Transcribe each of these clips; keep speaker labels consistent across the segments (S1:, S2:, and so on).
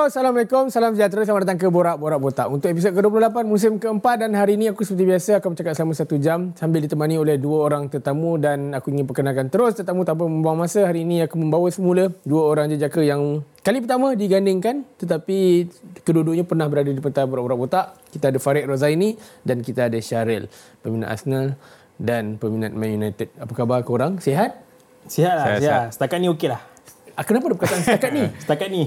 S1: Assalamualaikum. Salam sejahtera. Selamat datang ke Borak Borak Botak. Untuk episod ke-28 musim keempat dan hari ini aku seperti biasa akan bercakap selama satu jam sambil ditemani oleh dua orang tetamu dan aku ingin perkenalkan terus tetamu tanpa membuang masa. Hari ini aku membawa semula dua orang jejaka yang kali pertama digandingkan tetapi kedua-duanya pernah berada di pentas Borak Borak Botak. Kita ada Farid Rozaini dan kita ada Syaril, peminat Arsenal dan peminat Man United. Apa khabar korang? Sihat?
S2: Sihat lah,
S3: Sihat,
S2: sihat.
S3: sihat.
S2: Setakat ni okey lah.
S1: Ah, Kenapa ada perkataan setakat ni?
S2: Setakat ni.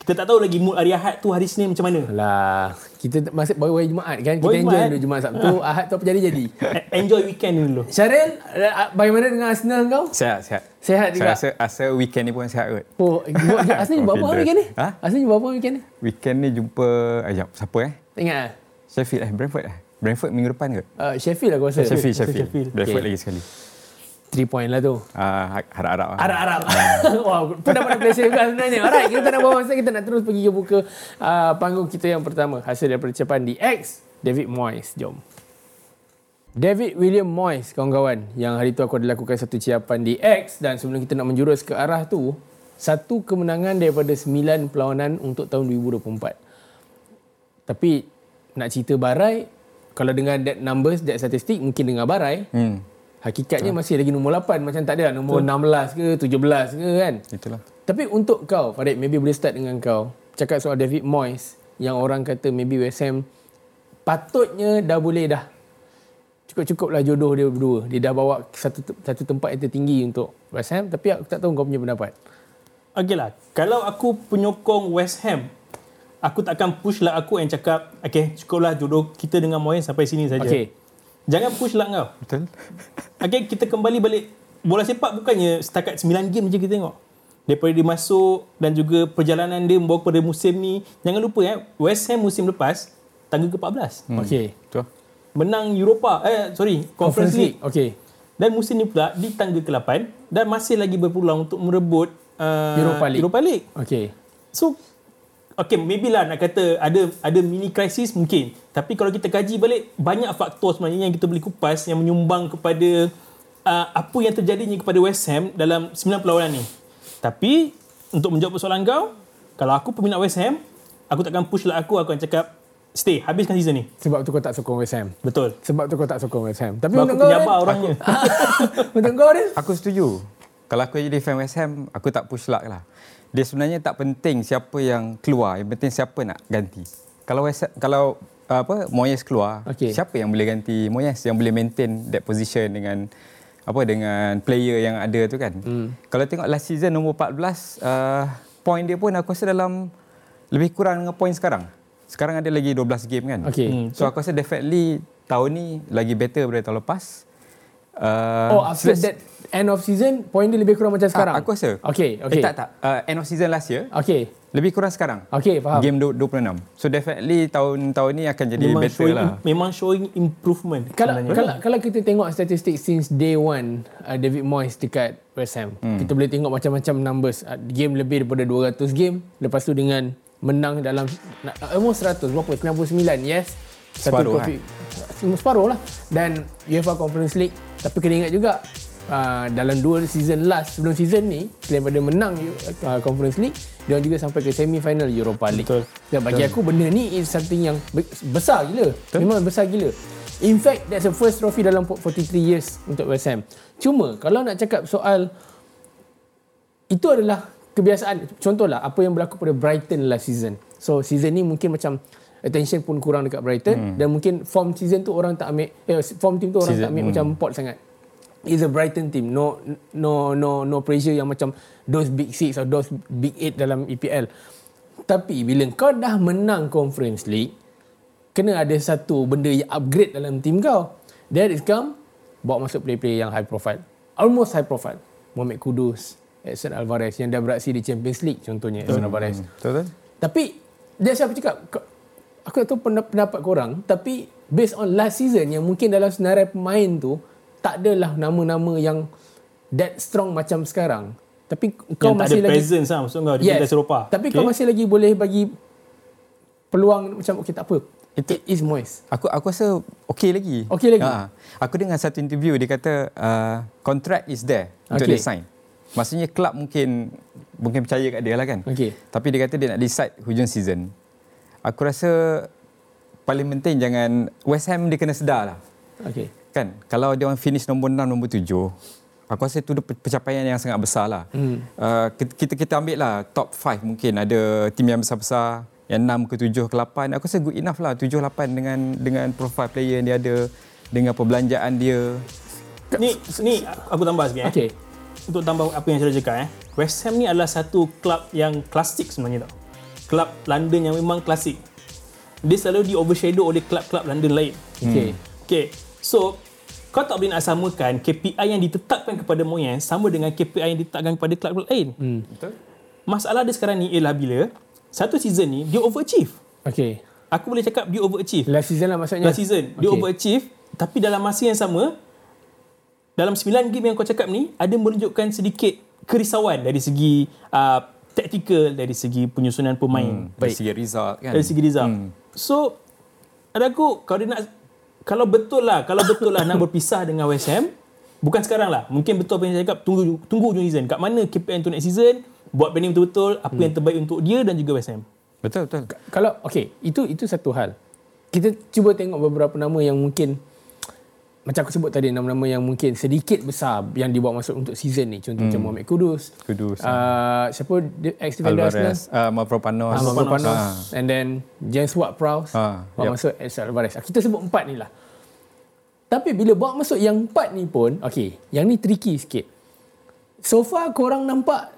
S2: Kita tak tahu lagi mood hari Ahad tu hari Senin macam mana.
S1: Lah, kita masih baru hari Jumaat kan? Kita
S2: Baru
S1: enjoy
S2: Jumaat.
S1: dulu Jumaat Sabtu. Ahad tu apa jadi-jadi.
S2: E- Enjoy weekend ni dulu.
S1: Syaril, eh, bagaimana dengan Arsenal kau?
S3: Sihat, sihat.
S1: Sehat
S3: Saya
S1: juga?
S3: rasa, rasa weekend ni pun sihat kot.
S1: Oh, buat- Arsenal jumpa apa weekend ni?
S3: Ha?
S1: Arsenal jumpa apa weekend ni?
S3: Weekend ni jumpa, ajak siapa eh?
S1: Tak ingat ah?
S3: Sheffield eh, Brentford eh? Brentford minggu depan ke?
S1: Uh, Sheffield aku rasa.
S3: Sheffield, Sheffield.
S2: Sheffield.
S3: Brentford
S1: Okay.
S3: lagi sekali.
S1: 3 point lah tu.
S3: Uh, harap-harap lah.
S1: Arab-Arab. Wah, pendapat pleasure juga sebenarnya. Alright, kita tak nak buang masa. Kita nak terus pergi ke buka uh, panggung kita yang pertama. Hasil daripada ucapan di X, David Moyes. Jom. David William Moyes, kawan-kawan. Yang hari tu aku ada lakukan satu ciapan di X. Dan sebelum kita nak menjurus ke arah tu, satu kemenangan daripada sembilan perlawanan untuk tahun 2024. Tapi nak cerita Barai, kalau dengan that numbers, that statistik, mungkin dengan Barai,
S3: Hmm,
S1: Hakikatnya masih lagi nombor 8 macam tak ada lah nombor 16 ke 17 ke kan.
S3: itulah.
S1: Tapi untuk kau Farid maybe boleh start dengan kau. Cakap soal David Moyes yang orang kata maybe West Ham patutnya dah boleh dah. Cukup-cukup lah jodoh dia berdua. Dia dah bawa satu satu tempat yang tertinggi untuk West Ham tapi aku tak tahu kau punya pendapat.
S2: Okey lah. Kalau aku penyokong West Ham, aku takkan push lah aku yang cakap, okay, cukuplah jodoh kita dengan Moyes sampai sini saja.
S1: Okey.
S2: Jangan push lah kau.
S3: Betul?
S2: Okay, kita kembali balik. Bola sepak bukannya setakat 9 game je kita tengok. Daripada dia masuk dan juga perjalanan dia membawa pada musim ni. Jangan lupa eh, West Ham musim lepas, tangga ke-14.
S1: Hmm. Okey.
S3: Betul.
S2: Menang Europa, eh sorry, Conference League.
S1: Okey.
S2: Dan musim ni pula di tangga ke-8 dan masih lagi berpeluang untuk merebut uh,
S1: Europa League.
S2: Europa League.
S1: Okey.
S2: So Okay, maybe lah nak kata ada ada mini krisis mungkin. Tapi kalau kita kaji balik, banyak faktor sebenarnya yang kita boleh kupas yang menyumbang kepada uh, apa yang terjadinya kepada West Ham dalam 9 perlawanan ni. Tapi, untuk menjawab persoalan kau, kalau aku peminat West Ham, aku takkan push lah aku, aku akan cakap, stay, habiskan season ni.
S1: Sebab tu kau tak sokong West Ham.
S2: Betul.
S1: Sebab tu kau tak sokong West Ham. Tapi
S2: Sebab
S1: untuk kau
S2: penyabar
S1: Rin?
S2: orangnya.
S1: untuk kau Rin?
S3: Aku setuju. Kalau aku jadi fan West Ham, aku tak push luck lah. Dia sebenarnya tak penting siapa yang keluar, yang penting siapa nak ganti. Kalau kalau apa Moyes keluar,
S1: Okey.
S3: siapa yang boleh ganti Moyes yang boleh maintain that position dengan apa dengan player yang ada tu kan. Hmm. Kalau tengok last season nombor 14, uh, point dia pun aku rasa dalam lebih kurang dengan point sekarang. Sekarang ada lagi 12 game kan.
S1: Okey.
S2: Hmm.
S3: So aku rasa definitely tahun ni lagi better daripada tahun lepas. Uh,
S1: Oh, after that end of season, point dia lebih kurang macam sekarang?
S3: Ah, aku rasa.
S1: Okey, okey.
S3: Eh, tak, tak. Uh, end of season last year,
S1: Okey.
S3: lebih kurang sekarang.
S1: Okey, faham.
S3: Game du- 26. So definitely tahun-tahun ni akan jadi
S2: memang
S3: better
S2: showing,
S3: lah.
S2: memang showing improvement.
S1: Kalau,
S2: sebenarnya.
S1: kalau kalau kita tengok statistik since day one uh, David Moyes dekat West Ham, hmm. kita boleh tengok macam-macam numbers. Uh, game lebih daripada 200 game. Lepas tu dengan menang dalam na- almost 100, berapa? 99, yes.
S3: Separuh,
S1: trofi. Separuh lah. Dan UEFA Conference League. Tapi kena ingat juga, uh, dalam dua season last, sebelum season ni, selain daripada menang uh, Conference League, dia juga sampai ke semi final Europa League.
S2: Betul.
S1: Dan bagi aku benda ni is something yang be- besar gila. Memang besar gila. In fact, that's the first trophy dalam 43 years untuk West Ham. Cuma kalau nak cakap soal itu adalah kebiasaan. Contohlah apa yang berlaku pada Brighton last season. So season ni mungkin macam attention pun kurang dekat Brighton hmm. dan mungkin form season tu orang tak ambil eh form team tu orang
S3: Season,
S1: tak ambil
S3: hmm.
S1: macam pot sangat. It's a Brighton team. No no no no pressure yang macam those big six or those big eight dalam EPL. Tapi bila kau dah menang Conference League, kena ada satu benda yang upgrade dalam team kau. That is come, bawa masuk player-player yang high profile. Almost high profile. Mohamed Kudus, Edson Alvarez yang dah beraksi di Champions League contohnya Edson Alvarez.
S3: Betul?
S1: Tapi dia siapa cakap aku tak tahu pendap- pendapat korang tapi based on last season yang mungkin dalam senarai pemain tu tak adalah nama-nama yang that strong macam sekarang. Tapi kau
S2: yang tak
S1: masih
S2: ada
S1: lagi
S2: presence lah maksud kau di yes. Eropah.
S1: Tapi okay. kau masih lagi boleh bagi peluang macam okey tak apa.
S3: Itu-
S1: It is moist.
S3: Aku aku rasa okey lagi.
S1: Okey lagi?
S3: Ha. Aku dengar satu interview dia kata uh, contract is there untuk dia sign. Maksudnya klub mungkin mungkin percaya kat dia lah kan.
S1: Okey.
S3: Tapi dia kata dia nak decide hujung season. Aku rasa paling penting jangan West Ham dia kena sedar lah.
S1: Okey.
S3: Kan kalau dia orang finish nombor 6 nombor 7 aku rasa itu pencapaian yang sangat besar lah. Hmm. Uh, kita kita ambil lah top 5 mungkin ada tim yang besar-besar yang 6 ke 7 ke 8 aku rasa good enough lah 7 8 dengan dengan profile player yang dia ada dengan perbelanjaan dia.
S2: Ni ni aku tambah sikit eh.
S1: Okey.
S2: Untuk tambah apa yang saya cakap eh. West Ham ni adalah satu klub yang klasik sebenarnya tau. Klub London yang memang klasik. Dia selalu di overshadow oleh klub-klub London lain.
S1: Okey.
S2: Okay. So, kau tak boleh nak samakan KPI yang ditetapkan kepada Moyes sama dengan KPI yang ditetapkan kepada klub-klub lain.
S1: Hmm.
S3: Betul?
S2: Masalah dia sekarang ni ialah bila satu season ni dia overachieve.
S1: Okey.
S2: Aku boleh cakap dia overachieve.
S1: Last season lah maksudnya.
S2: Last season dia
S1: Okey.
S2: overachieve tapi dalam masa yang sama dalam 9 game yang kau cakap ni ada menunjukkan sedikit kerisauan dari segi uh, tactical dari segi penyusunan pemain.
S3: Hmm, dari segi result kan.
S2: Dari segi result.
S3: Hmm.
S2: So ada aku kalau dia nak kalau betul lah kalau betul lah nak berpisah dengan West Ham bukan sekarang lah mungkin betul apa yang saya cakap tunggu tunggu hujung season kat mana KPI untuk next season buat planning betul-betul apa yang terbaik untuk dia dan juga West Ham
S3: Betul betul.
S1: Kalau okey, itu itu satu hal. Kita cuba tengok beberapa nama yang mungkin macam aku sebut tadi nama-nama yang mungkin sedikit besar yang dibawa masuk untuk season ni. Contoh hmm. macam Mohamed Kudus.
S3: Kudus.
S1: Uh, siapa dia- ex defender Arsenal?
S3: Uh, Mavropanos.
S1: Ah, Mavropanos.
S3: Ah.
S1: And then James Ward-Prowse.
S3: Ah,
S1: bawa
S3: yep.
S1: masuk Alex Alvarez. Ah, Kita sebut empat ni lah. Tapi bila bawa masuk yang empat ni pun, okey, yang ni tricky sikit. So far korang nampak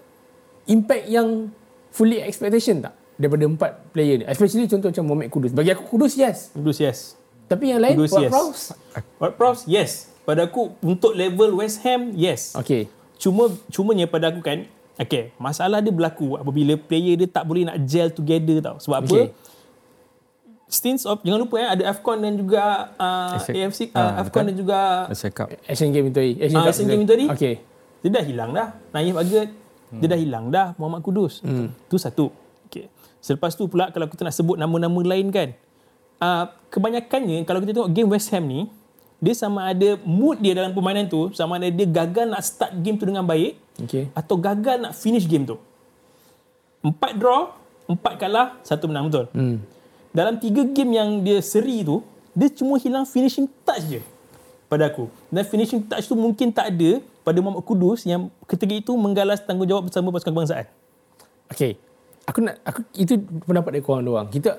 S1: impact yang fully expectation tak? Daripada empat player ni. Especially contoh macam Mohamed Kudus. Bagi aku Kudus yes.
S2: Kudus yes
S1: Tapi yang lain,
S2: Kudus yes
S1: Ward-Prowse?
S2: Ward-Prowse yes pada aku untuk level West Ham yes
S1: Okey.
S2: cuma cumanya pada aku kan okay masalah dia berlaku apabila player dia tak boleh nak gel together tau sebab apa
S1: Okay.
S2: stints of jangan lupa ya ada AFCON dan juga uh,
S3: AFC.
S2: AFC uh,
S3: Ah,
S2: AFCON
S3: betul.
S2: dan juga.
S1: Asian Game itu tadi. Asian Cup
S2: Asian Game itu tadi?
S1: Okey.
S2: dia dah hilang dah Naif Agad dia dah hilang dah Muhammad Kudus hmm. tu satu okay. selepas tu pula kalau kita nak sebut nama-nama lain kan uh, kebanyakannya kalau kita tengok game West Ham ni dia sama ada mood dia dalam permainan tu sama ada dia gagal nak start game tu dengan baik
S1: Okey.
S2: atau gagal nak finish game tu empat draw empat kalah satu menang betul
S1: Hmm.
S2: dalam tiga game yang dia seri tu dia cuma hilang finishing touch je pada aku dan finishing touch tu mungkin tak ada pada Muhammad Kudus yang ketika itu menggalas tanggungjawab bersama pasukan kebangsaan
S1: Okey. Aku nak aku itu pendapat dari korang doang. Kita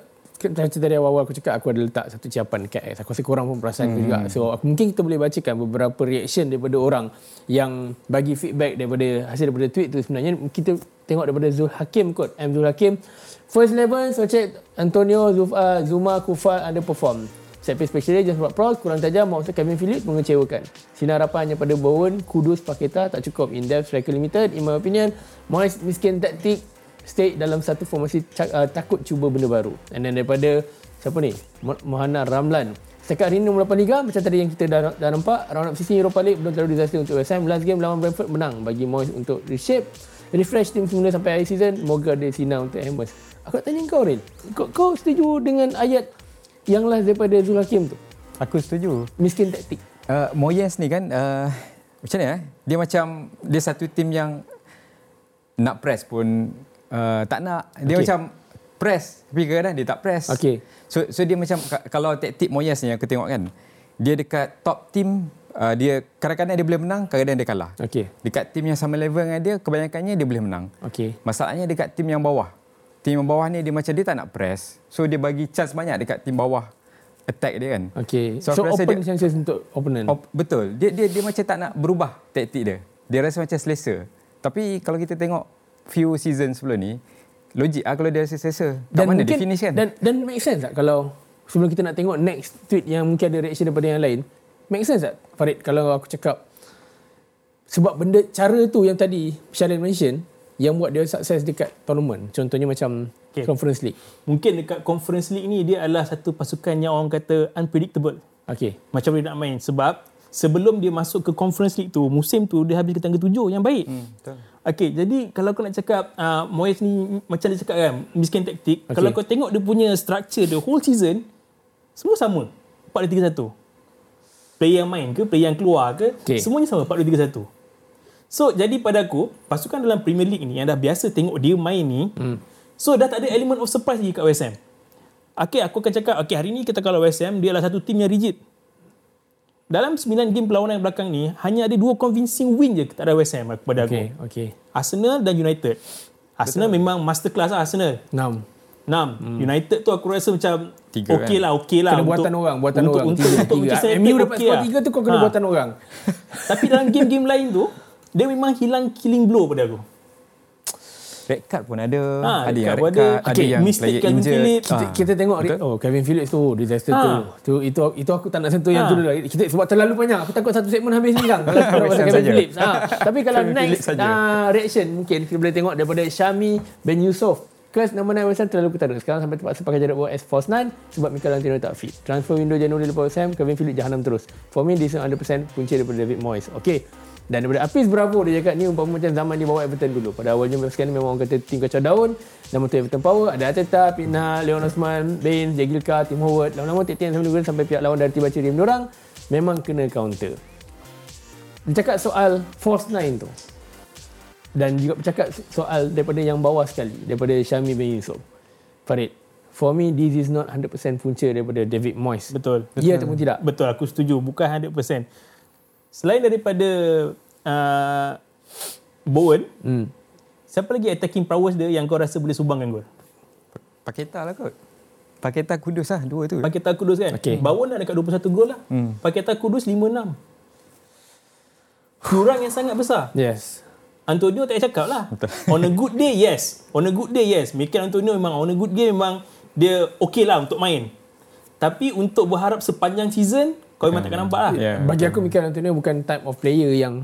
S1: macam tadi awal-awal aku cakap aku ada letak satu ciapan dekat X. Aku rasa korang pun perasan hmm. juga. So aku, mungkin kita boleh bacakan beberapa reaction daripada orang yang bagi feedback daripada hasil daripada tweet tu sebenarnya kita tengok daripada Zul Hakim kot. M Zul Hakim. First 11 so check Antonio Zufa, Zuma Kufa underperform. Set piece specialist James Ward-Prowse kurang tajam maksud Kevin Phillips mengecewakan. Sinar harapan hanya pada Bowen, Kudus, Paketa tak cukup. In depth striker limited in my opinion. Moyes miskin taktik stay dalam satu formasi uh, takut cuba benda baru. And then daripada siapa ni? Mo- Mohana Ramlan. Setakat hari ini nombor 8 Liga macam tadi yang kita dah, dah nampak round up 16 Europa League belum terlalu disaster untuk West Ham. Last game lawan Brentford menang bagi Moyes untuk reshape refresh tim semula sampai akhir season. Moga ada sinar untuk Hammers. Aku nak tanya kau Ril. Kau, kau setuju dengan ayat yang last daripada Zul Hakim tu?
S3: Aku setuju.
S1: Miskin taktik.
S3: Uh, Moyes ni kan uh, macam ni eh? Dia macam dia satu tim yang nak press pun uh, tak nak. Dia
S1: Okey.
S3: macam press tapi kadang-kadang dia tak press.
S1: Okey.
S3: So so dia macam ka- kalau taktik Moyes ni aku tengok kan. Dia dekat top team uh, dia kadang-kadang dia boleh menang, kadang-kadang dia kalah.
S1: Okey.
S3: Dekat tim yang sama level dengan dia kebanyakannya dia boleh menang.
S1: Okey.
S3: Masalahnya dekat tim yang bawah. Tim yang bawah ni dia macam dia tak nak press. So dia bagi chance banyak dekat tim bawah attack dia kan.
S1: Okey.
S3: So,
S1: So, open
S3: dia-
S1: chances untuk opponent.
S3: Oh, betul. Dia dia dia macam tak nak berubah taktik dia. Dia rasa macam selesa. Tapi kalau kita tengok few season sebelum ni, logik ah kalau dia rasa selesa. Kat mana dia finish kan?
S1: Dan dan make sense tak kalau sebelum kita nak tengok next tweet yang mungkin ada reaction daripada yang lain, make sense tak Farid kalau aku cakap sebab benda cara tu yang tadi Shalin mention yang buat dia sukses dekat tournament. Contohnya macam
S2: Okay.
S1: Conference League.
S2: mungkin dekat Conference League ni dia adalah satu pasukan yang orang kata unpredictable
S1: Okey.
S2: macam dia nak main sebab sebelum dia masuk ke Conference League tu musim tu dia habis ke tangga tujuh yang baik
S3: Hmm, betul.
S2: Okey, jadi kalau kau nak cakap uh, Moyes ni macam dia cakap kan, miskin taktik.
S1: Okey.
S2: Kalau kau tengok dia punya structure the whole season semua sama. 4-2-3-1. Player yang main ke, player yang keluar ke,
S1: Okey.
S2: semuanya sama 4-2-3-1. So jadi pada aku pasukan dalam Premier League ni yang dah biasa tengok dia main ni hmm. so dah tak ada element of surprise lagi kat West Ham. Okay aku akan cakap okay hari ni kita kalau West Ham dia adalah satu tim yang rigid. Dalam 9 game perlawanan yang belakang ni hanya ada dua convincing win je kepada West Ham kepada aku.
S1: Okay, okay.
S2: Arsenal dan United. Arsenal Betul. memang masterclass lah Arsenal.
S1: 6.
S2: 6. Hmm. United tu aku rasa macam
S3: Tiga
S2: okey
S3: kan?
S2: lah, okey lah.
S1: Kena buatan orang, buatan
S2: untuk,
S1: orang.
S2: Untuk,
S1: Tiga,
S2: untuk
S1: tiga.
S2: Manchester
S1: MU
S2: United
S1: dapat
S2: okey
S1: skor
S2: lah.
S1: tiga tu kau kena
S2: Ha.
S1: buatan orang.
S2: Tapi dalam game-game lain tu, dia memang hilang killing blow pada aku.
S3: Red card pun ada.
S2: Ha,
S3: ada yang
S2: card
S3: red
S2: pun ada.
S3: card, ada
S2: Okay,
S3: yang
S2: mistake
S3: player
S2: Calvin
S3: injured.
S2: Phillips.
S1: Kita,
S3: Ah.
S1: kita tengok
S3: Betul.
S1: oh Kevin Phillips tu disaster
S2: Ha.
S1: tu. Tu itu itu aku tak nak sentuh yang
S2: Ha.
S1: tu dulu. Kita sebab terlalu banyak. Aku takut satu segmen habis ni kan. Kalau pasal Kevin. Phillips. Ha. Tapi kalau
S3: Kevin
S1: next uh, reaction mungkin kita boleh tengok daripada Syami Ben Yusof. Kes naik West Ham terlalu ketara. Sekarang sampai terpaksa pakai jarak bawah as false nine sebab Mikel Antino tak fit. Transfer window Januari lepas Ham, Kevin Phillips jahanam terus. For me, this is 100% punca daripada David Moyes. Okay. Dan daripada Apis Bravo dia cakap ni umpama macam zaman dia bawa Everton dulu. Pada awalnya sekarang memang orang kata tim kacau daun. Nama tu Everton Power. Ada Ateta, Pina, Leon Osman, Baines, Jagilka, Tim Howard. Lama-lama tiap-tiap yang sampai sampai pihak lawan dari tiba ciri orang memang kena counter. Dia cakap soal false nine tu. Dan juga bercakap soal daripada yang bawah sekali. Daripada Syami bin Yusof. Farid. For me, this is not 100% punca daripada David Moyes.
S2: Betul.
S1: Ya ataupun tidak?
S2: Betul, aku setuju. Bukan 100%. Selain daripada uh, Bowen,
S1: Hmm.
S2: siapa lagi attacking prowess dia yang kau rasa boleh sumbangkan gol?
S3: Paketa lah kot. Paketa Kudus lah dua tu.
S2: Paketa Kudus kan?
S1: Okey.
S2: Bowen dah dekat 21 gol lah.
S3: Hmm.
S2: Paketa Kudus 5-6. Kurang yang sangat besar.
S1: Yes.
S2: Antonio tak cakap lah. On a good day, yes. On a good day, yes. Mikel Antonio memang on a good day memang dia okey lah untuk main. Tapi untuk berharap sepanjang season, kau memang takkan nampak lah.
S3: Yeah.
S1: Bagi aku Mikel Antonio bukan type of player yang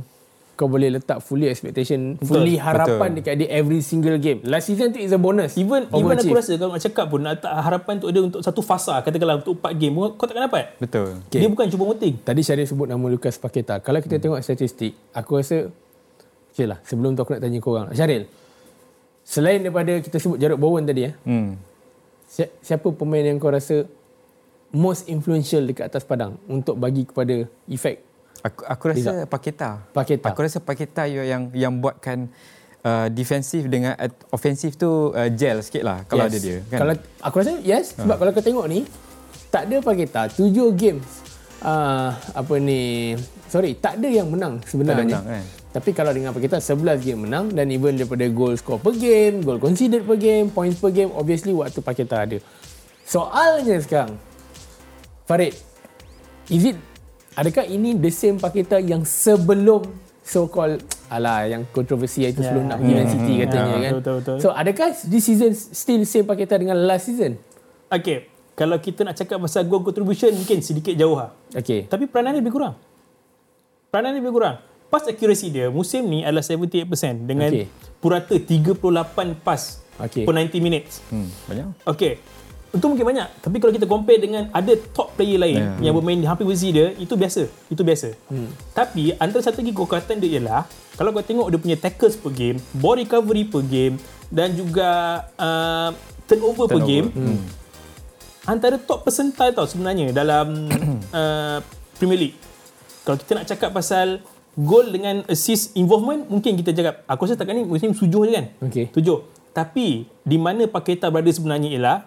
S1: kau boleh letak fully expectation,
S2: Betul,
S1: fully harapan
S3: betul.
S1: dekat dia every single game. Last season tu is a bonus.
S2: Even even aku rasa kalau nak cakap pun nak letak harapan untuk dia untuk satu fasa katakanlah untuk 4 game kau takkan dapat.
S3: Betul.
S1: Okay.
S2: Dia bukan cuba moting.
S1: Tadi Syarif sebut nama Lucas Paqueta. Kalau kita tengok statistik, aku rasa Okay lah, sebelum tu aku nak tanya korang. Syaril, selain daripada kita sebut Jarrod Bowen tadi, eh,
S3: Hmm.
S1: si- siapa pemain yang kau rasa most influential dekat atas padang untuk bagi kepada efek
S3: Aku, aku rasa Paketa.
S1: Paqueta?
S3: Aku rasa Paketa yang yang buatkan uh, defensif dengan uh, ofensif tu uh, gel sikit lah kalau
S1: Yes.
S3: ada dia. Kan?
S1: Kalau aku rasa yes sebab kalau kau tengok ni tak ada Paqueta 7 games uh, apa ni sorry tak ada yang menang sebenarnya.
S3: menang, kan?
S1: Tapi kalau dengan Paqueta 11 game menang dan even daripada goal score per game, goal conceded per game, points per game obviously waktu Paqueta ada. Soalnya sekarang Farid is it adakah ini the same Paqueta yang sebelum so called alah yang kontroversi itu sebelum
S2: Ya.
S1: nak pergi Man City
S2: Hmm,
S1: katanya
S2: ya,
S1: kan.
S2: betul, betul, betul.
S1: So adakah this season still same Paqueta dengan last season?
S2: Okay. Kalau kita nak cakap pasal goal contribution mungkin sedikit jauh lah.
S1: Okay.
S2: Tapi peranan dia lebih kurang. Peranan dia lebih kurang. Pass accuracy dia musim ni adalah 78% dengan
S1: Okey.
S2: purata 38 pass
S1: Okey.
S2: per 90 minutes.
S3: Hmm, banyak.
S2: Okay. Itu mungkin banyak. Tapi kalau kita compare dengan ada top player lain
S3: Ya.
S2: yang bermain di hampir posisi dia, itu biasa. Itu biasa.
S1: Hmm.
S2: Tapi antara satu lagi kekuatan dia ialah kalau kau tengok dia punya tackles per game, ball recovery per game dan juga uh, turnover, per
S3: Turnover.
S2: game,
S3: Hmm.
S2: antara top percentile tau sebenarnya dalam uh, Premier League. Kalau kita nak cakap pasal gol dengan assist involvement, mungkin kita cakap, aku rasa takkan ni musim tujuh je kan?
S1: Okay.
S2: Tujuh. Tapi di mana Paketa berada sebenarnya ialah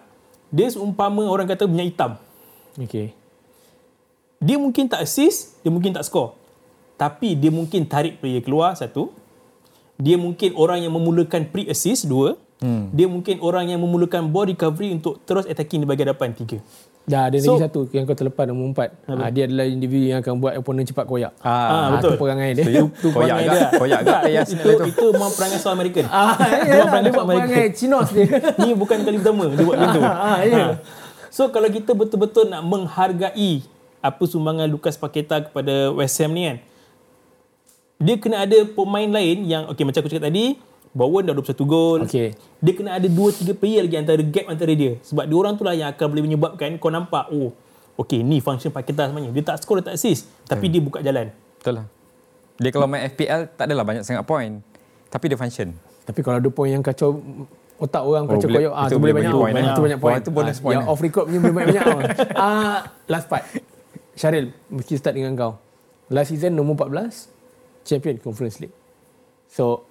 S2: dia seumpama orang kata minyak hitam.
S1: Okay.
S2: Dia mungkin tak assist, dia mungkin tak score. Tapi dia mungkin tarik player keluar satu. Dia mungkin orang yang memulakan pre-assist dua. Hmm. Dia mungkin orang yang memulakan ball recovery untuk terus attacking di bahagian depan tiga.
S1: Dah ada
S2: So-
S1: lagi satu yang kau terlepas nombor empat. Ha, dia adalah individu yang akan buat opponent cepat koyak.
S2: Ah,
S1: Ah,
S2: betul.
S1: tu perangai dia.
S3: Setuju.
S2: Tu
S3: Koyak agak,
S2: dia.
S3: koyak agak player
S2: itu,
S3: itu.
S2: itu memang perangai soal American.
S1: Ah, ya, dia
S2: perangai
S1: buat perangai Chinos dia.
S2: Ni bukan kali pertama dia buat macam tu.
S1: Ah, ya.
S2: Ha. So kalau kita betul-betul nak menghargai apa sumbangan Lucas Paqueta kepada West Ham ni kan. Dia kena ada pemain lain yang okey macam aku cakap tadi, Bowen dah 21 gol.
S1: Okey.
S2: Dia kena ada 2 3 player lagi antara gap antara dia. Sebab dia orang tu lah yang akan boleh menyebabkan kau nampak oh okey ni function Paqueta sebenarnya. Dia tak score, dia tak assist, tapi dia buka jalan.
S3: Betul lah. Dia kalau main FPL tak adalah banyak sangat point. Tapi dia function.
S1: Tapi kalau ada point yang kacau otak orang
S3: Oh,
S1: kacau
S3: boleh-
S1: koyak ah
S3: itu
S1: tu boleh banyak
S3: point,
S1: banyak
S2: eh.
S1: tu banyak
S3: Oh,
S1: point.
S3: itu bonus point
S1: Yang off record punya boleh banyak banyak. Ah last part. Syaril, mesti start dengan kau. Last season nombor 14 champion Conference League. So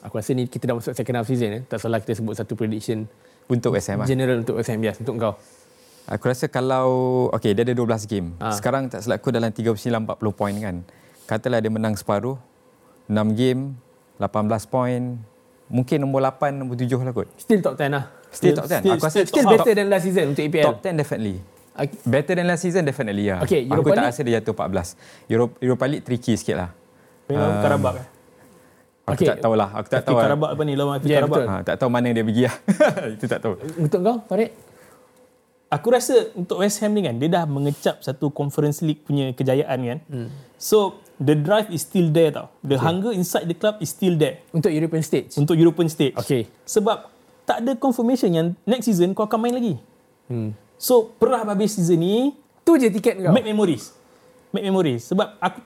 S1: aku rasa ni kita dah masuk second half season eh. Tak salah kita sebut satu prediction
S3: Untuk West Ham lah.
S1: general untuk West Ham yes untuk kau.
S3: Aku rasa kalau okay dia ada 12 game.
S1: Ah.
S3: Sekarang tak silap aku dalam 39 40 poin kan. Katalah dia menang separuh 6 game 18 poin. Mungkin nombor 8 nombor 7 lah kot.
S1: Still top 10 lah.
S3: Still, top 10.
S2: still-
S3: aku rasa
S2: still
S1: Still
S3: top,
S1: better than last season untuk EPL.
S3: top 10 definitely.
S1: Okay.
S3: Better than last season definitely ya.
S1: Okay,
S3: aku tak rasa dia jatuh 14. Europa, Europa League tricky sikit lah.
S2: Dengan Karabak eh.
S3: Aku
S1: Okay.
S3: tak tahulah. Aku tak
S2: FK
S3: tahu. lah.
S2: Karabak apa ni lawan FK
S1: Ya,
S2: Karabak.
S1: betul.
S3: Ha, tak tahu mana dia pergi lah. Itu tak tahu.
S1: Untuk kau, Farid?
S2: Aku rasa untuk West Ham ni kan dia dah mengecap satu Conference League punya kejayaan kan. Hmm. So the drive is still there tau. The okay. hunger inside the club is still there
S1: Untuk European stage.
S2: untuk European stage.
S1: Okay.
S2: Sebab tak ada confirmation yang next season kau akan main lagi.
S1: Hmm.
S2: So perah habis season ni
S1: Tu je tiket kau.
S2: make memories. Make memories. Sebab aku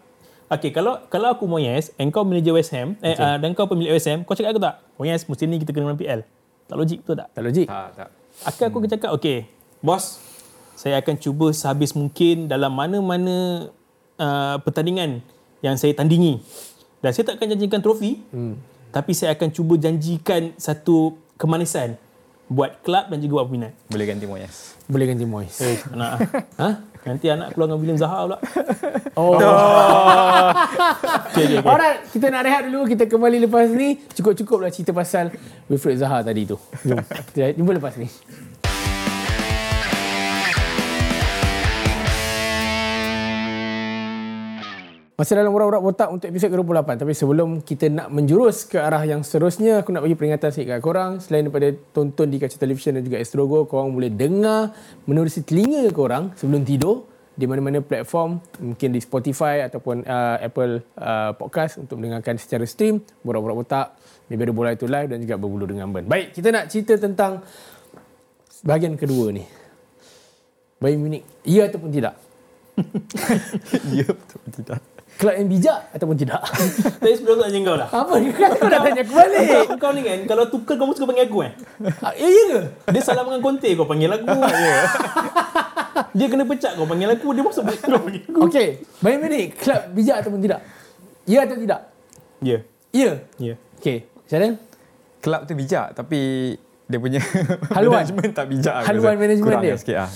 S2: Okay, kalau kalau aku Moyes and kau manager West Ham eh, uh, dan kau pemilik West Ham, kau cakap aku tak? Moyes musim ni kita kena menang PL. Tak logik betul tak?
S1: Tak logik.
S3: Tak, tak.
S2: Akan aku cakap, okay, bos, saya akan cuba sehabis mungkin dalam mana-mana uh, pertandingan yang saya tandingi. Dan saya tak akan janjikan trofi, hmm. tapi saya akan cuba janjikan satu kemanisan buat kelab dan juga buat peminat.
S3: Boleh ganti Moyes.
S1: Boleh ganti Moyes.
S2: Eh, anak ah.
S1: ha?
S2: Nanti anak keluar dengan William Zaha pula.
S1: Oh.
S2: Okay, okay, okay.
S1: Alright, kita nak rehat dulu. Kita kembali lepas ni. Cukup-cukup lah cerita pasal Wilfred Zaha tadi tu. Jom. Kita jumpa lepas ni. Masih dalam urat-urat botak untuk episod ke-28. Tapi sebelum kita nak menjurus ke arah yang seterusnya, aku nak bagi peringatan sikit kat korang. Selain daripada tonton di kaca televisyen dan juga Astrogo, korang boleh dengar menerusi telinga korang sebelum tidur di mana-mana platform, mungkin di Spotify ataupun uh, Apple uh, Podcast untuk mendengarkan secara stream, borak-borak botak, maybe ada bola itu live dan juga berbulu dengan Ben. Baik, kita nak cerita tentang bahagian kedua ni. Bayern Munich, ya ataupun tidak?
S3: Ya, betul tidak.
S1: Kelab yang bijak ataupun tidak?
S2: Tapi sebelum tu tanya kau lah.
S1: Apa ni? Kau dah tanya aku balik.
S2: Kau, kau ni kan, kalau tukar kau suka panggil aku eh.
S1: Ah, Ya, ya ke?
S2: Dia salah dengan konti kau panggil aku. Dia kena pecat kau panggil aku. Dia masuk kau panggil aku.
S1: Okey, Bayern Munich, kelab bijak ataupun tidak? Ya atau tidak?
S2: Ya.
S1: Ya.
S2: Ya.
S1: Okey, Syaril?
S3: Kelab tu bijak tapi dia punya
S1: Haluan.
S3: management tak bijak.
S1: Haluan management
S3: Kurang
S1: dia.
S3: sikit lah.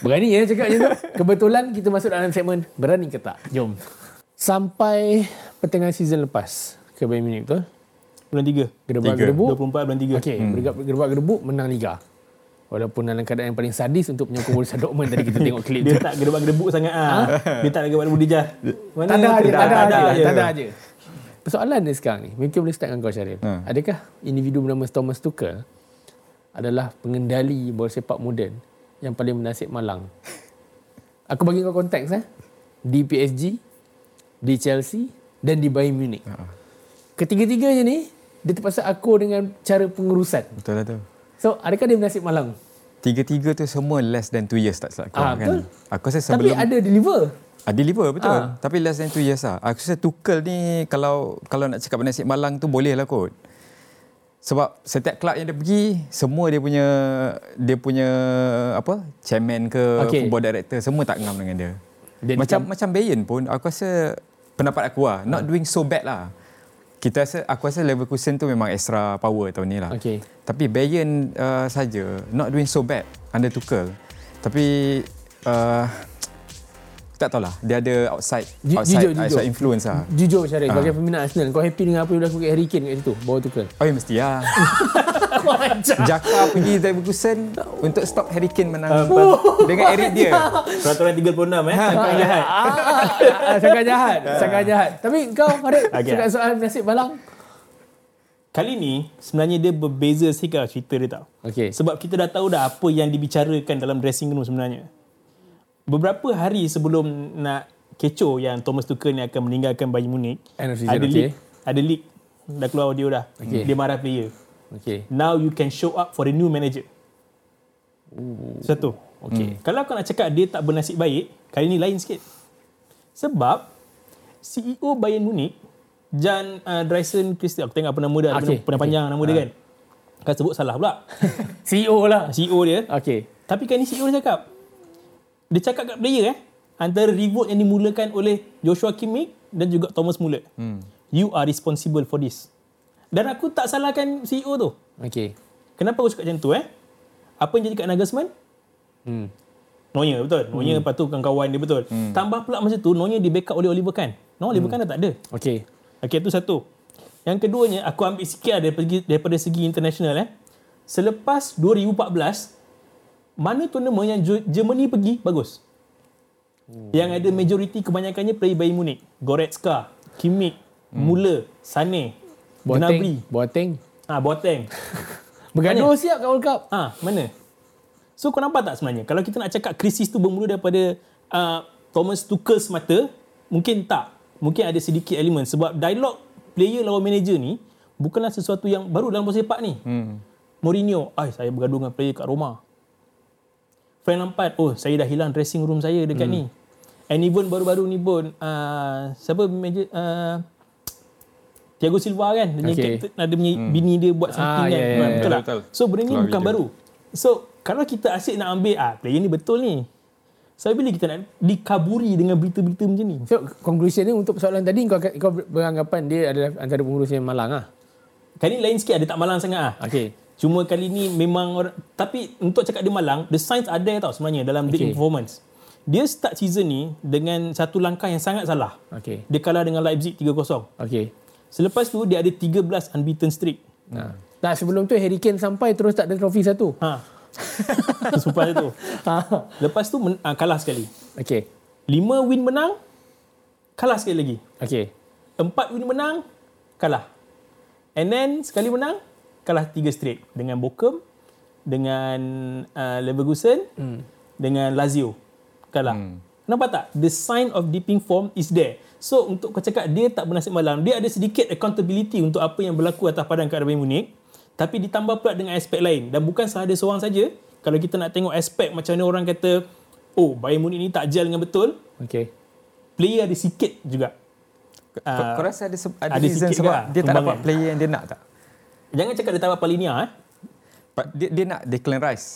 S1: Berani ya cakap macam tu. Kebetulan kita masuk dalam segmen berani ke tak? Jom. Sampai pertengahan season lepas ke Bayern Munich betul?
S2: Bulan 3.
S1: Gedebak
S3: Tiga.
S1: gedebuk.
S2: 24 bulan 3.
S1: Okey, hmm. gedebak gedebuk menang liga. Walaupun dalam keadaan yang paling sadis untuk penyokong Borussia Dortmund tadi kita tengok klip
S2: Dia
S1: tu.
S2: tak gedebak gedebuk sangat ah. Dia tak gedebak gedebuk dia. Mana
S1: Tak ada tak ada tak ada aja. Persoalan dia sekarang ni, mungkin boleh start dengan kau Syaril.
S3: Ha.
S1: Adakah individu bernama Thomas Tuchel adalah pengendali bola sepak moden yang paling bernasib malang? Aku bagi kau konteks eh. Di PSG, di Chelsea dan di Bayern Munich. Ketiga-tiganya ni dia terpaksa akur dengan cara pengurusan.
S3: Betul lah tu.
S1: So, adakah dia bernasib malang?
S3: Tiga-tiga tu semua less than 2 years tak silap aku
S1: Ah,
S3: kan.
S1: betul.
S3: Aku rasa
S1: Tapi
S3: sebelum
S1: ada deliver.
S3: Ah, deliver betul.
S1: Ah.
S3: Tapi less than 2 years lah. Aku rasa Tuchel ni kalau kalau nak cakap nasib malang tu boleh lah kot. Sebab setiap kelab yang dia pergi, semua dia punya dia punya apa? Chairman ke okay. football director semua tak ngam dengan dia.
S1: Dia
S3: macam
S1: dicam-
S3: macam Bayern pun aku rasa pendapat aku lah, not doing so bad lah. Kita rasa aku rasa Leverkusen tu memang extra power tahun ni lah.
S1: Okey.
S3: Tapi Bayern uh, saja not doing so bad under Tuchel. Tapi uh, tak tahulah dia ada outside
S1: Ju-
S3: outside,
S1: jujur, jujur.
S3: outside influence lah.
S1: Jujur Syarif,
S3: Ah.
S1: sebagai peminat Arsenal, kau happy dengan apa yang berlaku kat Harry Kane kat situ, bawah Tuchel?
S3: Oh ya mesti lah. Jaka pergi Leverkusen untuk stop Harry Kane menang dengan Eric dia.
S2: Peraturan 36 eh. Tangkap jahat.
S1: Ah, sangat jahat, sangat jahat. Tapi kau Farid,
S2: Okey.
S1: cakap soal nasib balang.
S2: Kali ni sebenarnya dia berbeza sikit lah cerita dia tau.
S1: Okey.
S2: Sebab kita dah tahu dah apa yang dibicarakan dalam dressing room sebenarnya. Beberapa hari sebelum nak kecoh yang Thomas Tuchel ni akan meninggalkan Bayern Munich,
S1: End of season,
S2: ada
S1: okey.
S2: leak, ada leak dah keluar audio dah.
S1: Okey.
S2: Dia marah player.
S1: Okey.
S2: Now you can show up for the new manager. Satu.
S1: Okey.
S2: Kalau kau nak cakap dia tak bernasib baik, kali ni lain sikit. Sebab CEO Bayern Munich, Jan uh, Dreisen Christian, aku tengok apa nama dia,
S1: Okey,
S2: okay. pernah
S1: okey.
S2: panjang nama dia kan. Kau sebut salah pula.
S1: CEO lah.
S2: CEO dia.
S1: Okey.
S2: Tapi kan ni CEO dia cakap. Dia cakap kat player eh. Antara revolt yang dimulakan oleh Joshua Kimmich dan juga Thomas Muller. Hmm. You are responsible for this. Dan aku tak salahkan CEO tu.
S1: Okay.
S2: Kenapa aku cakap macam tu eh? Apa yang jadi kat Nagelsmann?
S1: Hmm.
S2: Nonya betul. Nonya lepas tu kawan-kawan dia betul. Tambah pula masa tu Nonya di backup oleh Oliver Kahn. No, Oliver Kahn dah tak ada.
S1: Okay.
S2: Okey, itu satu. Yang keduanya, aku ambil sikit lah daripada, segi- daripada segi international eh. Selepas 2014, mana tournament yang Germany pergi, bagus. Yang ada majoriti kebanyakannya player Bayern Munich. Goretzka, Kimmich, Müller, Sané, Gnabry,
S1: Boateng.
S2: Ah Boateng.
S1: Bergaduh siap kat World Cup.
S2: Ah, mana? So kau nampak tak sebenarnya? Kalau kita nak cakap krisis tu bermula daripada uh, Thomas Tuchel semata, mungkin tak. Mungkin ada sedikit elemen sebab dialog player lawan manager ni bukanlah sesuatu yang baru dalam bola sepak ni. Hmm. Mourinho, ai saya bergaduh dengan player kat Roma. Frank Lampard, oh saya dah hilang dressing room saya dekat hmm. ni. And even baru-baru ni pun uh, siapa manager uh, Thiago Silva kan dia
S1: Okay.
S2: captain, ada punya hmm. bini dia buat something
S1: Ah,
S2: kan
S1: ya, ya,
S2: Ah,
S1: ya,
S2: betul tak
S3: betul.
S2: so benda ni
S3: Keluar
S2: bukan
S3: video.
S2: baru so kalau kita asyik nak ambil ah player ni betul ni so bila kita nak dikaburi dengan berita-berita macam ni
S1: So, conclusion ni untuk soalan tadi kau, kau beranggapan dia adalah antara pengurus yang malang ah.
S2: kali ni lain sikit ada tak malang sangat ah
S1: Okay.
S2: Cuma kali ni memang orang, tapi untuk cakap dia malang the signs ada tau sebenarnya dalam okay. Big performance dia start season ni dengan satu langkah yang sangat salah
S1: Okay.
S2: dia kalah dengan Leipzig 3-0
S1: Okay.
S2: selepas tu dia ada 13 unbeaten streak
S1: Nah. Tak sebelum tu Harry Kane sampai terus tak ada trofi satu.
S2: ha Sumpah tu
S1: Ha.
S2: Lepas tu men- ah, kalah sekali.
S1: Okay.
S2: 5 win menang, kalah sekali lagi.
S1: Okay.
S2: 4 win menang, kalah. And then sekali menang, kalah 3 straight. Dengan Bochum, dengan uh, Leverkusen, hmm. dengan Lazio. Kalah. Hmm. Nampak tak? The sign of dipping form is there. So untuk kau cakap dia tak bernasib malam, dia ada sedikit accountability untuk apa yang berlaku atas padang kat Bayern Munich. Tapi ditambah pula dengan aspek lain. Dan bukan sahaja seorang saja. Kalau kita nak tengok aspek macam mana orang kata, oh Bayern Munich ni tak gel dengan betul,
S1: Okay.
S2: player ada sikit juga.
S3: Kau,
S2: Ah,
S3: kau rasa ada, se- ada,
S2: ada
S3: reason sebab dia tak dapat player yang dia nak tak?
S2: Jangan cakap dia tak dapat linear eh.
S3: But dia, dia nak Declan Rice.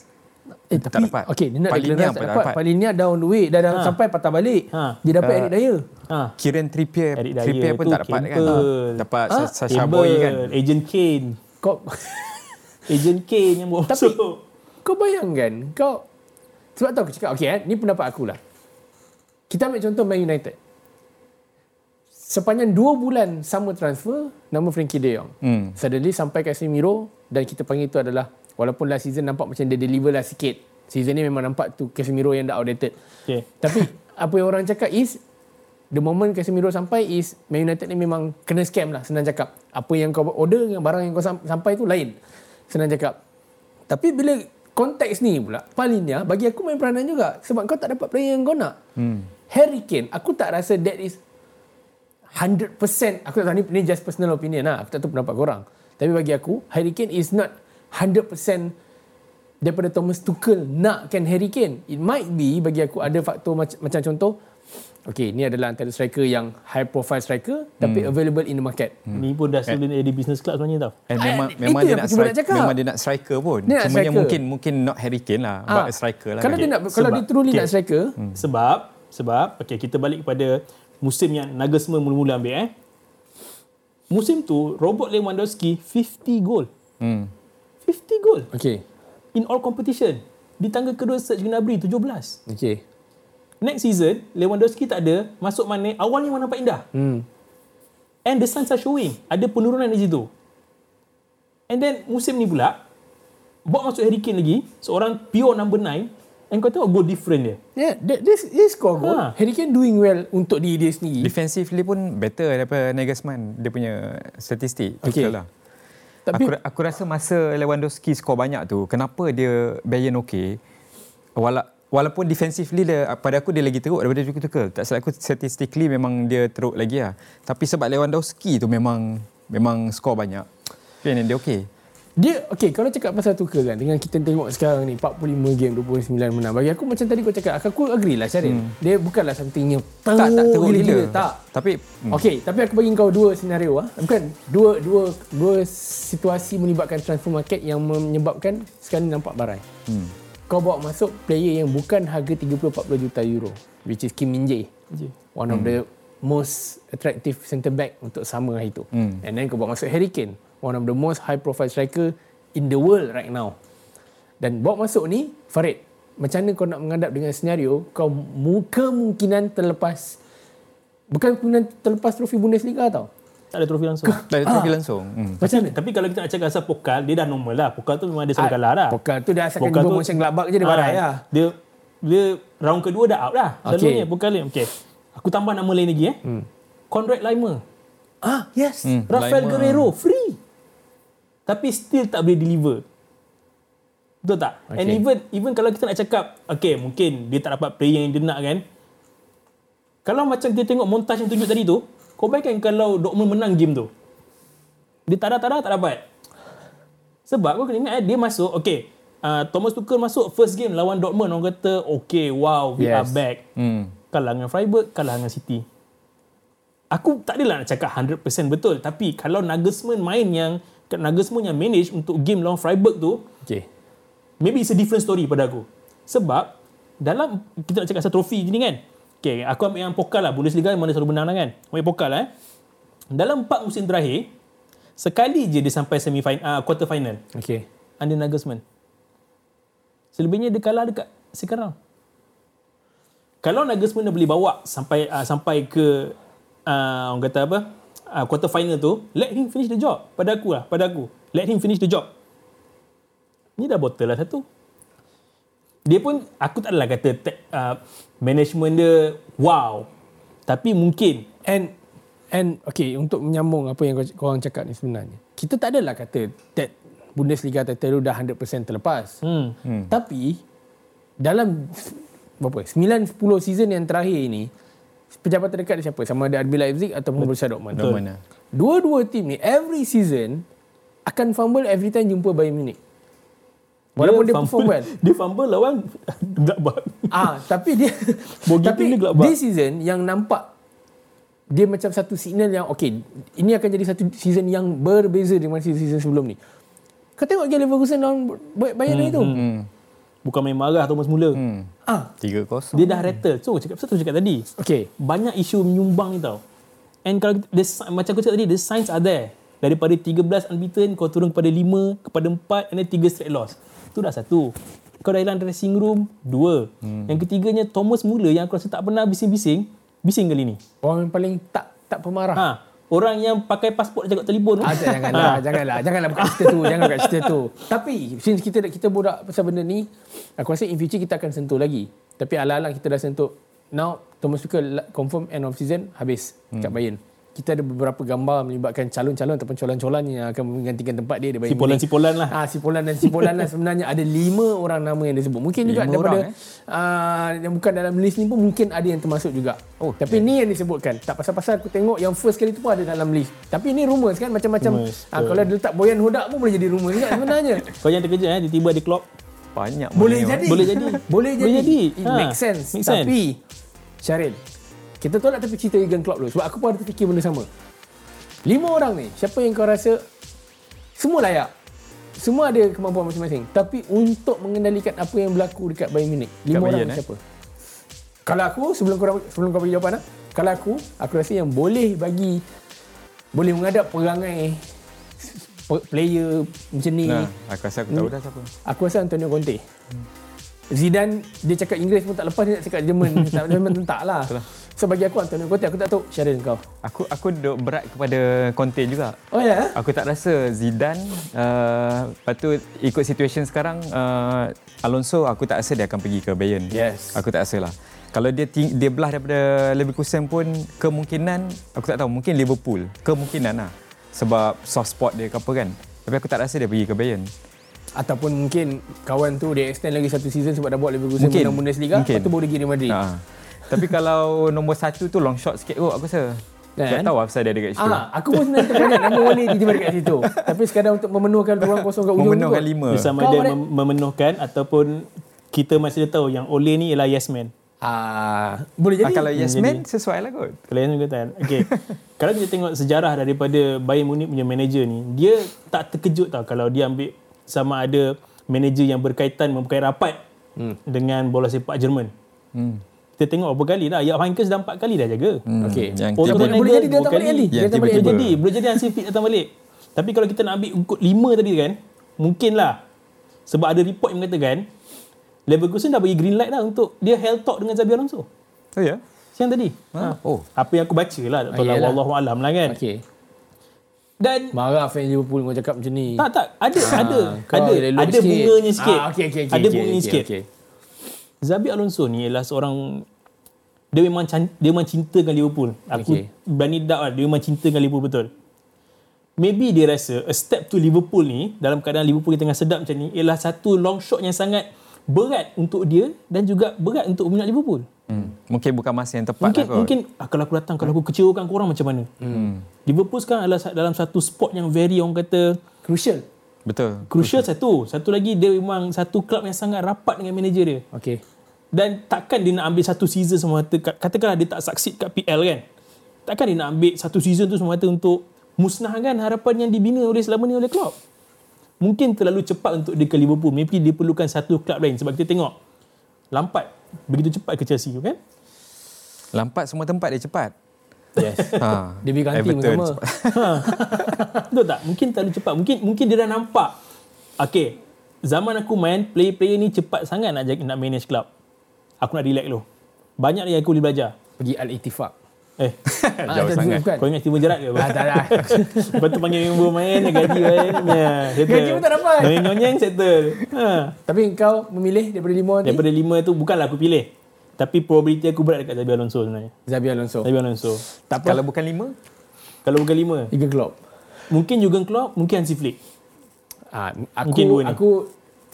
S1: Eh,
S3: Tak
S1: tapi,
S3: dapat.
S1: Okay, dia nak
S3: Palinia
S1: declare tak
S3: tak
S1: dapat.
S3: dapat.
S1: Palinia down the way. Dah, dah
S2: Ha.
S1: sampai patah balik.
S2: Ha.
S1: Dia dapat
S3: Uh,
S1: Eric Dyer.
S2: Ha.
S3: Kieran Trippier,
S2: Eric Dyer
S3: Trippier pun tak dapat kan?
S2: Campbell.
S3: Dapat
S1: Ah,
S3: Sasha Boy kan?
S2: Agent Kane.
S1: Kau
S2: Agent Kane yang buat
S1: Tapi- kau bayangkan kau sebab tu aku cakap okey eh ni pendapat aku lah. Kita ambil contoh Man United. Sepanjang 2 bulan summer transfer nama Frankie De Jong.
S3: Hmm.
S1: Suddenly sampai Casemiro dan kita panggil itu adalah walaupun last season nampak macam dia deliver lah sikit. Season ni memang nampak tu Casemiro yang dah outdated.
S2: Okay.
S1: Tapi apa yang orang cakap is the moment Casemiro sampai is Man United ni memang kena scam lah senang cakap. Apa yang kau order dengan barang yang kau sam- sampai tu lain. Senang cakap. Tapi bila konteks ni pula Palinia bagi aku main peranan juga sebab kau tak dapat player yang kau nak. Hmm. Harry Kane aku tak rasa that is 100% aku tak tahu ni, ni just personal opinion lah aku tak tahu pendapat korang tapi bagi aku Harry Kane is not 100% daripada Thomas Tuchel nakkan Harry Kane it might be bagi aku ada faktor macam, macam contoh Okay, ni adalah antara striker yang high profile striker tapi available in the market.
S2: Ni pun dah sudah jadi business club sebenarnya tau.
S3: And
S1: Ah,
S3: memang
S1: itu
S3: memang dia nak
S1: cuba nak cakap.
S3: memang dia nak striker pun.
S1: Dia nak
S3: Cuma yang
S1: striker.
S3: mungkin mungkin not Harry Kane lah, but
S1: Ah,
S3: a striker lah.
S1: Kalau
S3: kan.
S1: dia nak kalau dia
S2: Sebab-
S1: truly
S2: okay.
S1: nak striker,
S2: Sebab sebab okay kita balik kepada musim yang Nagelsmann mula-mula ambil eh. Musim tu Robert Lewandowski 50 gol.
S3: Hmm.
S2: 50 gol
S1: okay.
S2: in all competition. Di tangga kedua Serge Gnabry 17.
S1: Okay.
S2: Next season Lewandowski tak ada, masuk mana awalnya memang nampak indah.
S1: Hmm.
S2: And the signs are showing. Ada penurunan di situ. And then musim ni pula, bawa masuk Harry Kane lagi, seorang pure number 9, and kau tengok goal different dia.
S1: Yeah, that, this this score goal.
S2: Ha.
S1: Harry Kane doing well untuk diri dia sendiri.
S3: Defensively pun better daripada Nagelsmann. Dia punya statistik.
S1: Okay.
S3: Okay. lah.
S1: Tapi
S3: aku, aku rasa masa Lewandowski skor banyak tu, kenapa dia Bayern okey? Wala, walaupun defensively dia, pada aku dia lagi teruk daripada Tuchel. Tuchel. Tak salah aku statistically memang dia teruk lagi lah. Tapi sebab Lewandowski tu memang memang skor banyak. Kan dia okey.
S1: Dia okay kalau cakap pasal Tuchel kan dengan kita tengok sekarang ni 45 game 29 menang. Bagi aku macam tadi kau cakap aku agree lah Syaril. Hmm. Dia bukanlah something yang
S3: Tak, tak teruk
S1: gila-gila.
S3: gila.
S1: Tak.
S3: Tapi hmm.
S1: Okey, tapi aku bagi kau dua senario ah. Bukan dua dua dua situasi melibatkan transfer market yang menyebabkan sekarang nampak barai.
S3: Hmm.
S1: Kau bawa masuk player yang bukan harga 30 40 juta euro which is Kim Min Jae. One of the most attractive centre back untuk summer hari tu.
S3: Hmm.
S1: And then kau bawa masuk Harry Kane, one of the most high profile striker in the world right now. Dan bawa masuk ni, Farid, macam mana kau nak menghadap dengan senario kau mu- kemungkinan terlepas bukan kemungkinan terlepas trofi Bundesliga tau.
S2: Tak ada trofi langsung.
S3: Tak ada trofi langsung. Hmm.
S1: Macam mana?
S2: Tapi kalau kita nak cakap asal Pokal, dia dah normal lah. Pokal tu memang dia selalu kalah dah.
S1: Pokal tu dah asalkan
S2: Pokal
S1: jumpa
S2: tu-
S1: Motion Gladbach je dia
S2: Ah,
S1: barai lah.
S2: Dia dia round kedua dah out dah.
S1: Okey.
S2: Selalunya Pokal ni. Okey. Aku tambah nama lain lagi eh. Hmm. Conrad Laimer.
S1: Ah, yes.
S3: Hmm.
S2: Rafael
S3: Laimer.
S2: Guerrero free. Tapi still tak boleh deliver. Betul tak? Okay. And even even kalau kita nak cakap, okay mungkin dia tak dapat player yang dia nak kan. Kalau macam kita tengok montage yang tunjuk tadi tu, kau bayangkan kalau Dortmund menang game tu. Dia tak ada, tak ada, tak dapat. Sebab kau kena ingat eh, dia masuk, okay. Uh, Thomas Tuchel masuk first game lawan Dortmund. Orang kata, okay, wow, we
S1: Yes.
S2: are back.
S3: Hmm.
S2: Kalah dengan Freiburg, kalah dengan City. Aku tak adalah nak cakap 100% betul. Tapi kalau Nagelsmann main yang, Nagelsmann yang manage untuk game lawan Freiburg tu,
S1: Okay.
S2: maybe it's a different story pada aku. Sebab dalam kita nak cakap pasal trofi ni kan. Okay, aku ambil yang Pokal lah. Bundesliga mana selalu menang lah kan. Ambil Pokal lah eh. Dalam empat musim terakhir, sekali je dia sampai semi final, uh, quarter final
S1: Okay.
S2: under Nagelsmann. Selebihnya dia kalah dekat sekarang. Kalau Nagelsmann dah boleh bawa sampai uh, sampai ke uh, orang kata apa? Uh, quarter final tu, let him finish the job. Pada aku lah, pada aku. Let him finish the job. Ni dah botol lah satu. Dia pun, aku tak adalah kata te- uh, management dia wow. Tapi mungkin
S1: And and okay untuk menyambung apa yang kau orang cakap ni sebenarnya. Kita tak adalah kata that Bundesliga title tu dah 100% terlepas.
S2: hmm,
S1: Hmm. Tapi dalam berapa? 9 10 season yang terakhir ini pejabat terdekat dia siapa? Sama ada RB Leipzig ataupun Borussia Dortmund.
S3: Betul. Mana?
S1: Dua-dua tim ni every season akan fumble every time jumpa Bayern Munich. Walaupun dia,
S2: fumble-
S1: perform well.
S2: Dia fumble lawan Gladbach.
S1: Ah, tapi dia
S2: Bogey
S1: tapi
S2: dia Gladbach.
S1: this season yang nampak dia macam satu signal yang okey, ini akan jadi satu season yang berbeza dengan season sebelum ni. Kau tengok Gary Leverkusen lawan Bayern hmm, itu.
S3: Hmm.
S2: Bukan main marah Thomas Muller.
S3: Hmm.
S1: Ah,
S3: 3-0.
S2: Dia dah rattle. So, cakap pasal tu cakap tadi.
S1: okey.
S2: Banyak isu menyumbang ni tau. And kalau the, macam aku cakap tadi, the signs are there. Daripada 13 unbeaten, kau turun kepada 5, kepada 4, and then 3 straight loss. Itu dah satu. Kau dah hilang dressing room, dua. Hmm. Yang ketiganya, Thomas Muller yang aku rasa tak pernah bising-bising, bising kali ni.
S1: Orang yang paling tak tak pemarah.
S2: Ha, orang yang pakai pasport cakap telefon.
S1: Ah, janganlah, janganlah, janganlah bukan cerita tu, jangan bukan cerita tu. Tapi since kita kita borak pasal benda ni, aku rasa in future kita akan sentuh lagi. Tapi alang-alang kita dah sentuh. Now Thomas Tuchel confirm end of season habis hmm. kat Bayern. Kita ada beberapa gambar melibatkan calon-calon ataupun colan-colan yang akan menggantikan tempat dia di Bayern. Munich.
S2: Sipolan-sipolan lah.
S1: Ah, sipolan dan sipolan lah sebenarnya ada lima orang nama yang disebut. Mungkin juga daripada
S3: orang, eh?
S1: uh, yang bukan dalam list ni pun mungkin ada yang termasuk juga.
S3: Oh,
S1: Tapi ni yang disebutkan. Tak pasal-pasal aku tengok yang first kali tu pun ada dalam list. Tapi ni rumours kan macam-macam.
S2: Rumours,
S1: Ah, kalau dia letak Boyan Hodak pun boleh jadi rumours juga sebenarnya.
S2: Kau jangan terkejut eh, tiba-tiba ada clock.
S3: Banyak
S1: boleh jadi.
S2: Boleh jadi.
S1: boleh jadi.
S2: Boleh jadi.
S1: It
S2: Ha,
S1: make sense.
S2: make sense.
S1: Tapi Syaril, kita tolak tapi cerita Jurgen Klopp dulu sebab aku pun ada terfikir benda sama. Lima orang ni, siapa yang kau rasa semua layak? Semua ada kemampuan masing-masing. Tapi untuk mengendalikan apa yang berlaku dekat Bayern Munich, lima orang
S3: Bayern,
S1: ni
S3: eh?
S1: siapa? Kalau aku sebelum kau sebelum kau bagi jawapan ah, kalau aku aku rasa yang boleh bagi boleh menghadap perangai pe- player macam ni
S3: Nah, aku rasa aku tahu dah siapa.
S1: Aku rasa Antonio Conte. Zidane dia cakap Inggeris pun tak lepas dia nak cakap Jerman. tak Jerman tu tak lah. So bagi aku Antonio Conte aku tak tahu Syaril kau.
S3: Aku aku duk berat kepada Conte juga.
S1: Oh ya?
S3: Aku tak rasa Zidane uh, lepas tu ikut situation sekarang uh, Alonso aku tak rasa dia akan pergi ke Bayern.
S1: Yes.
S3: Aku tak rasa lah. Kalau dia ting- dia belah daripada Leverkusen pun kemungkinan aku tak tahu mungkin Liverpool kemungkinan lah sebab soft spot dia ke apa kan. Tapi aku tak rasa dia pergi ke Bayern.
S1: Ataupun mungkin kawan tu dia extend lagi satu season sebab dah buat Leverkusen
S3: Mungkin.
S1: menang Bundesliga.
S3: Mungkin.
S1: Lepas tu baru pergi Real Madrid.
S3: Ha. Tapi kalau nombor satu tu long shot sikit kot aku rasa.
S1: Kan?
S3: Tak tahu apa dia ada kat situ.
S1: Ah, aku pun sebenarnya teringat nama Wale tiba dekat situ. Tapi sekadar untuk memenuhkan ruang kosong kat ujung
S3: Memenuhkan
S1: tu.
S3: lima.
S2: Dia sama
S1: Kau
S2: ada mem- memenuhkan ataupun kita masih dah tahu yang Ole ni ialah yes man.
S1: Ah, boleh jadi.
S3: Ah, kalau yes
S2: Jadi-
S3: man sesuai lah kot.
S2: Kalau yang kata kan. Okay. kalau kita tengok sejarah daripada Bayern Munich punya manager ni, dia tak terkejut tau kalau dia ambil sama ada manager yang berkaitan mempunyai rapat hmm. dengan bola sepak Jerman.
S3: Hmm.
S2: Kita tengok berapa kali dah. Jupp Heynckes dah empat kali dah jaga.
S3: Hmm.
S1: Okey.
S3: Yang
S2: Oh,
S3: tiba-
S1: boleh, boleh jadi dia datang balik kali.
S3: Yang
S1: Dia datang balik.
S2: Boleh jadi. Boleh jadi Hansi Flick datang balik. Tapi kalau kita nak ambil ukut lima tadi kan, mungkinlah. Sebab ada report yang mengatakan, Leverkusen dah bagi green light dah untuk dia hell talk dengan Xabi Alonso.
S3: Oh ya?
S2: Siang tadi.
S3: Ha?
S2: Ha.
S3: Oh.
S2: Apa yang aku baca lah. Tak tahu
S1: Ah,
S2: lah.
S1: yelah.
S2: Wallahu alam lah kan.
S1: Okey.
S2: Dan
S1: Marah fan Liverpool kau cakap macam ni.
S2: tak tak ada ada
S1: kau
S2: ada ada
S1: sikit.
S2: bunganya sikit.
S1: Ah, okey okey okey.
S2: ada
S1: okey,
S2: bunganya
S1: okey,
S2: sikit.
S1: okey.
S2: Zabi Alonso ni ialah seorang dia memang can, dia memang cintakan Liverpool. Aku
S1: Okey.
S2: berani doubt lah dia memang cintakan Liverpool betul. Maybe dia rasa a step to Liverpool ni dalam keadaan Liverpool yang tengah sedap macam ni ialah satu long shot yang sangat berat untuk dia dan juga berat untuk peminat Liverpool.
S3: Hmm. Mungkin bukan masa yang tepat
S2: Mungkin
S3: lah kot.
S2: mungkin ah, kalau aku datang kalau aku kecewakan korang macam mana?
S3: Hmm.
S2: Liverpool sekarang adalah dalam satu spot yang very orang kata
S1: Crucial.
S3: Betul.
S2: crucial satu. Satu lagi dia memang satu klub yang sangat rapat dengan manager dia.
S1: Okey.
S2: Dan takkan dia nak ambil satu season semata katakanlah dia tak succeed kat PL kan. Takkan dia nak ambil satu season tu semata untuk musnahkan harapan yang dibina oleh selama ni oleh Klopp. Mungkin terlalu cepat untuk dia ke Liverpool. Maybe dia perlukan satu klub lain sebab kita tengok Lampard begitu cepat ke Chelsea tu kan.
S3: Lampat semua tempat dia cepat.
S2: Yes.
S3: Ha.
S1: Dia pergi ganti
S3: Everton
S1: sama.
S3: cepat.
S2: Betul tak? Mungkin terlalu cepat. Mungkin mungkin dia dah nampak. Okay. Zaman aku main, player-player ni cepat sangat nak nak manage club. Aku nak relax dulu. Banyak lagi aku boleh belajar.
S1: Pergi Al-Ittifaq.
S2: Eh,
S3: Jauh sangat.
S1: Bukan.
S2: kau ingat Steven Gerrard ke?
S1: Ah, tak lah.
S2: Lepas tu panggil member main, dia gaji main. Ya, settle.
S1: Gaji pun tak dapat.
S2: Nyonyeng settle. Ha.
S1: Tapi kau memilih daripada lima nanti?
S2: Daripada lima tu, bukanlah aku pilih. Tapi probability aku berat dekat Zabi Alonso sebenarnya.
S1: Zabi Alonso.
S2: Zabi Alonso.
S1: Tak apa.
S3: Kalau bukan lima,
S2: Kalau bukan lima,
S1: Tiga Klopp.
S2: mungkin Jurgen Klopp, mungkin Hansi Flick.
S1: Ah, aku,
S2: Mungkin dua ni.
S1: aku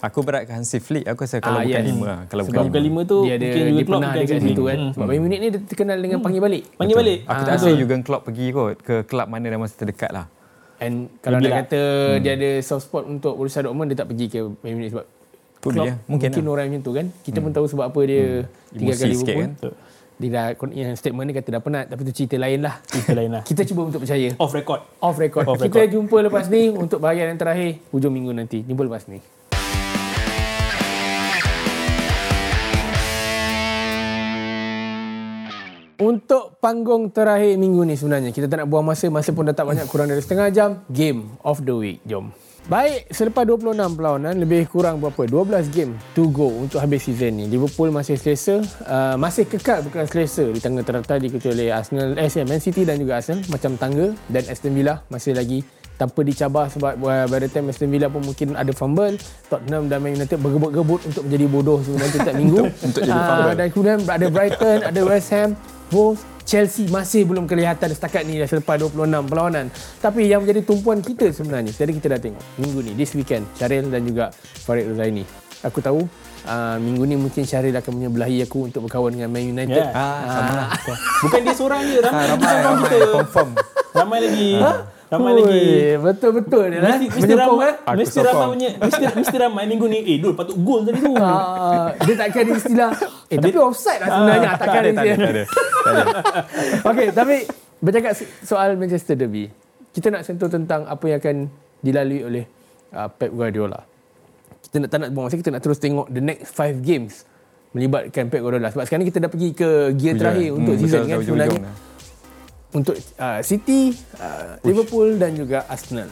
S3: aku berat ke Hansi Flick. Aku rasa kalau
S1: Ah,
S3: bukan
S1: yes.
S3: lima. lah. Kalau
S2: Kalau bukan lima tu,
S1: dia ada
S2: mungkin
S1: dia
S2: Jurgen Klopp,
S1: pernah dekat situ kan.
S2: Hmm.
S1: Sebab Bayern Munich ni dia terkenal dengan panggil balik.
S2: Panggil balik.
S3: Aku
S2: Ah,
S3: tak rasa
S2: betul.
S3: Jurgen Klopp pergi kot ke kelab mana dalam masa terdekat lah.
S1: And kalau
S2: Maybe
S1: nak
S2: lah.
S1: kata dia ada soft spot untuk Borussia Dortmund, dia tak pergi ke Bayern Munich sebab
S3: Could
S1: Klopp
S3: ya. Mungkin
S1: mungkin
S3: lah.
S1: orang macam tu kan. Kita pun tahu sebab apa dia tinggalkan
S3: Emosi sikit
S1: Liverpool.
S3: kan.
S1: Dia dah yang statement ni kata dah penat tapi tu cerita lain lah.
S2: Cerita lain lah.
S1: Kita cuba untuk percaya.
S2: Off record.
S1: Off record.
S2: Off
S1: Kita
S2: record.
S1: jumpa lepas ni untuk bahagian yang terakhir hujung minggu nanti. Jumpa lepas ni. Untuk panggung terakhir minggu ni sebenarnya kita tak nak buang masa, masa pun dah tak banyak kurang dari setengah jam. Game of the week. Jom. Baik, selepas 26 perlawanan, lebih kurang berapa? 12 game to go untuk habis season ni. Liverpool masih selesa, uh, masih kekal bukan selesa di tangga teratas diikuti oleh Arsenal, eh, Man City dan juga Arsenal macam tangga dan Aston Villa masih lagi tanpa dicabar sebab uh, by the time Aston Villa pun mungkin ada fumble Tottenham dan Man United bergebut-gebut untuk menjadi bodoh sebenarnya setiap minggu
S3: Untuk jadi
S1: Ah,
S3: fumble.
S1: dan kemudian ada Brighton ada West Ham Wolves Chelsea masih belum kelihatan setakat ni dah selepas 26 perlawanan tapi yang menjadi tumpuan kita sebenarnya jadi kita dah tengok minggu ni this weekend Syaril dan juga Farid Rozaini aku tahu uh, minggu ni mungkin Syaril akan menyebelahi aku untuk berkawan dengan Man United
S2: Yeah.
S3: Ah, sama lah.
S2: Bukan dia seorang je. Ramai,
S3: Ah, ramai,
S2: ramai,
S3: ramai.
S2: kita.
S3: Confirm.
S2: Ramai lagi. Ramai
S1: Oi,
S2: lagi.
S1: betul-betul dia lah
S2: Mesti, mesti
S1: menyokong
S2: ramai,
S1: eh
S2: mesti ramai punya, mesti, mesti ramai minggu ni. Eh, Dul patut gol tadi tu.
S1: Ah, dia takkan ada istilah eh tapi offside lah sebenarnya takkan
S3: Tak tak ada,
S1: istilah
S3: tak ada. Tak ada.
S1: Okey, tapi bercakap so- soal Manchester Derby, kita nak sentuh tentang apa yang akan dilalui oleh uh, Pep Guardiola. Kita nak tak nak buang masa, kita nak terus tengok the next five games melibatkan Pep Guardiola. Sebab sekarang ni kita dah pergi ke gear terakhir
S3: Hmm,
S1: untuk
S3: betul,
S1: season
S3: dah
S1: kan sebenarnya. Untuk uh, City, uh, Liverpool dan juga Arsenal.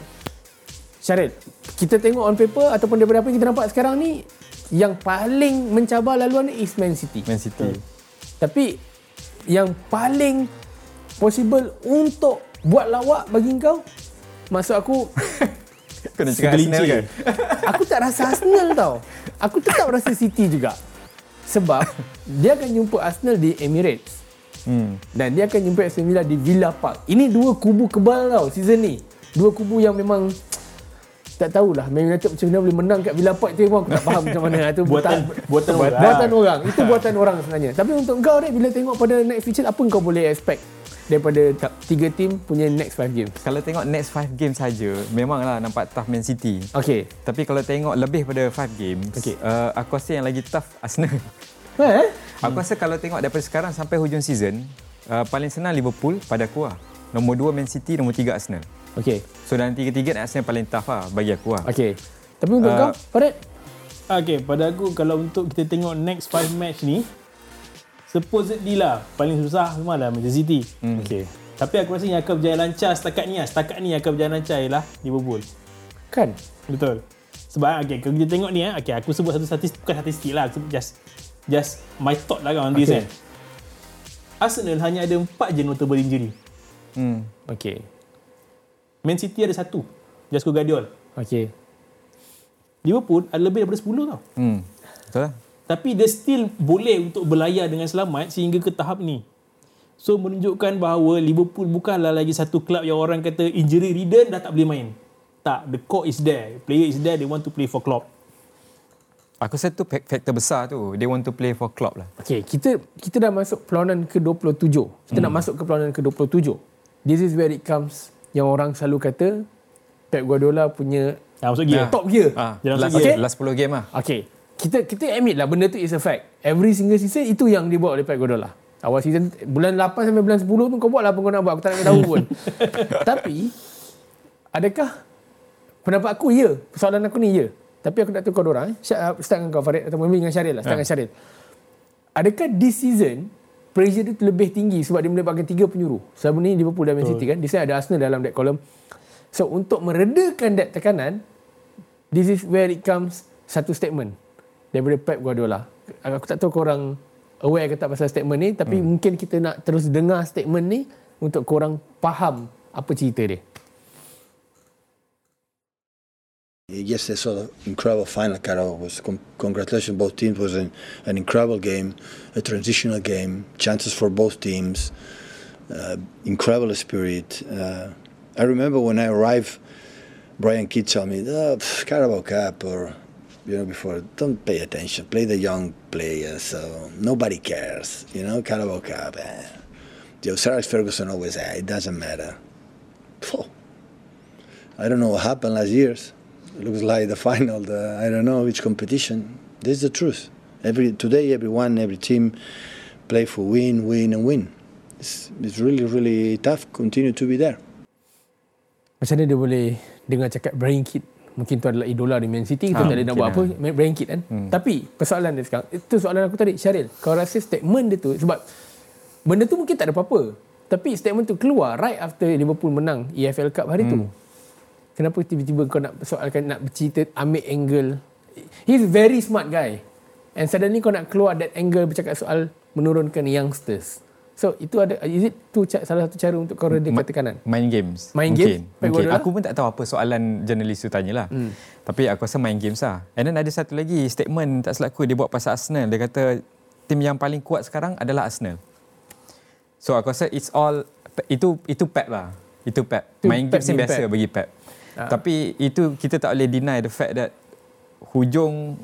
S1: Syaril, kita tengok on paper ataupun daripada apa yang kita nampak sekarang ni, yang paling mencabar laluan ni is Man City.
S3: Man City.
S1: Tapi yang paling possible untuk buat lawak bagi kau maksud aku
S3: Kau nak cakap Arsenal kan?
S1: aku tak rasa Arsenal tau. Aku tetap rasa City juga. Sebab dia akan jumpa Arsenal di Emirates
S3: Hmm.
S1: dan dia akan jumpa Aston Villa di Villa Park. Ini dua kubu kebal tau season ni. Dua kubu yang memang tak tahulah Man United macam mana boleh menang kat Villa Park tu pun aku tak faham macam mana itu
S2: Buatan buatan orang.
S1: buatan orang. Itu buatan orang sebenarnya. Tapi untuk kau Dek, bila tengok pada next feature apa kau boleh expect daripada tiga tim punya next five games?
S3: Kalau tengok next 5 game saja, memanglah nampak tough Man City.
S1: Okay.
S3: Tapi kalau tengok lebih pada 5 games,
S1: Okey.
S3: uh, aku rasa yang lagi tough Arsenal.
S1: Eh?
S3: Aku rasa kalau tengok daripada sekarang sampai hujung season, uh, paling senang Liverpool pada aku lah. Nombor 2 Man City, nombor 3 Arsenal.
S1: Okay.
S3: So dalam tiga-tiga Arsenal paling tough lah bagi aku lah.
S1: Okay. Tapi untuk
S3: Uh,
S1: kau, Farid?
S2: Okay, pada aku kalau untuk kita tengok next 5 match ni, supposedly lah, paling susah memang lah Manchester City.
S3: Hmm.
S1: Okay.
S2: Tapi aku rasa yang akan berjaya lancar setakat ni lah. Setakat ni yang akan berjaya lancar ialah Liverpool.
S1: Kan?
S2: Betul. Sebab okay, kalau kita tengok ni, eh, okay, aku sebut satu statistik, bukan statistik lah. Aku sebut just just my thought lah kan on this
S1: Okay.
S2: kan. Arsenal hanya ada 4 je notable injury.
S3: Hmm.
S1: Okay.
S2: Man City ada satu. Jasko Guardiol.
S1: Okay.
S2: Liverpool ada lebih daripada 10 tau.
S3: Hmm. Betul lah.
S2: Tapi dia still boleh untuk berlayar dengan selamat sehingga ke tahap ni. So menunjukkan bahawa Liverpool bukanlah lagi satu kelab yang orang kata injury ridden dah tak boleh main. Tak, the core is there. Player is there, they want to play for Klopp.
S3: Aku rasa tu fak- faktor besar tu. They want to play for Klopp lah.
S1: Okay, kita kita dah masuk perlawanan ke-27. Kita hmm. nak masuk ke perlawanan ke-27. This is where it comes yang orang selalu kata Pep Guardiola punya
S2: Ha, masuk gear.
S1: top gear.
S3: Ah,
S2: Jalan
S3: last,
S2: segi.
S1: Okay.
S3: last 10 game lah.
S1: Okay. Kita kita admit lah benda tu is a fact. Every single season itu yang dibuat oleh Pep Guardiola. Awal season bulan 8 sampai bulan 10 tu kau buat lah apa kau nak buat. Aku tak nak tahu pun. Tapi adakah pendapat aku ya. Persoalan aku ni ya. Tapi aku nak tahu kau orang eh. Start start dengan kau Farid atau mungkin dengan Syaril lah. Start dengan Syaril. Adakah this season pressure dia lebih tinggi sebab dia melibatkan tiga penyuruh. Selama ni Liverpool dan Man City kan. Di sana ada Arsenal dalam that column. So untuk meredakan that tekanan, this is where it comes satu statement daripada Pep Guardiola. Aku tak tahu korang aware ke tak pasal statement ni tapi hmm. mungkin kita nak terus dengar statement ni untuk korang faham apa cerita dia.
S4: Yes, I saw the incredible final. Carol was con- congratulations both teams. was an, an incredible game, a transitional game, chances for both teams, uh, incredible spirit. Uh, I remember when I arrived, Brian Kidd told me, oh, pff, Carabao Cup or you know before, don't pay attention, play the young players. So nobody cares, you know, Carabao Cup. Eh. Joe Alex Ferguson always said it doesn't matter. Phew. I don't know what happened last year's. It looks like the final. The, I don't know which competition. This is the truth. Every today, everyone, every team play for win, win, and win. It's, it's really, really tough. Continue to be there.
S1: Macam mana dia boleh dengar cakap Brian Kidd mungkin tu adalah idola di Man City kita
S3: Ha,
S1: tak boleh nak buat apa
S3: lah.
S1: Brian Kidd kan hmm. tapi persoalan dia sekarang itu soalan aku tadi Syaril kau rasa statement dia tu sebab benda tu mungkin tak ada apa-apa tapi statement tu keluar right after Liverpool menang EFL Cup hari hmm. tu kenapa tiba-tiba kau nak soalkan nak bercerita ambil angle he's very smart guy and suddenly kau nak keluar that angle bercakap soal menurunkan youngsters so itu ada is it tu salah satu cara untuk kau redakan tekanan
S3: Main games.
S1: Main
S3: mungkin.
S1: games?
S3: Mungkin.
S1: Guardiola?
S3: Aku pun tak tahu apa soalan jurnalis tu tanya lah. Hmm. Tapi aku rasa main games lah. And then ada satu lagi statement tak silap aku dia buat pasal Arsenal. Dia kata tim yang paling kuat sekarang adalah Arsenal. So aku rasa it's all itu itu Pep lah. Itu Pep.
S1: Itu
S3: main
S1: Pep
S3: games ni biasa
S1: Pep.
S3: bagi Pep.
S1: Ah.
S3: Tapi itu kita tak boleh deny the fact that hujung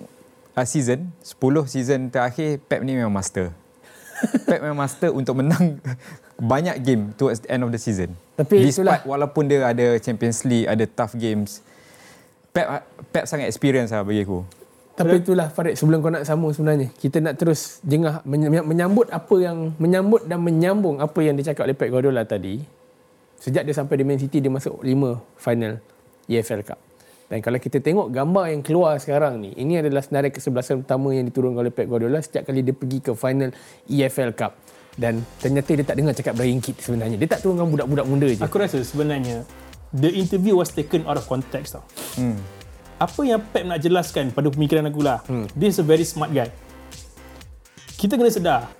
S3: uh, season 10 season terakhir Pep ni memang master. Pep memang master untuk menang banyak game towards the end of the season.
S1: Tapi
S3: Despite
S1: itulah-
S3: walaupun dia ada Champions League, ada tough games, Pep Pep sangat experience lah bagi aku.
S1: Tapi itulah Farid sebelum kau nak sambung sebenarnya kita nak terus jengah meny- menyambut apa yang menyambut dan menyambung apa yang dicakap oleh Pep Guardiola tadi. Sejak dia sampai di Man City dia masuk 5 final EFL Cup. Dan kalau kita tengok gambar yang keluar sekarang ni, ini adalah senarai kesebelasan pertama yang diturunkan oleh Pep Guardiola setiap kali dia pergi ke final EFL Cup. Dan ternyata dia tak dengar cakap Brian Kidd sebenarnya. Dia tak turunkan budak-budak muda je.
S2: Aku rasa sebenarnya the interview was taken out of context tau.
S3: Hmm.
S2: Apa yang Pep nak jelaskan pada pemikiran aku lah. Hmm. This is a very smart guy. Kita kena sedar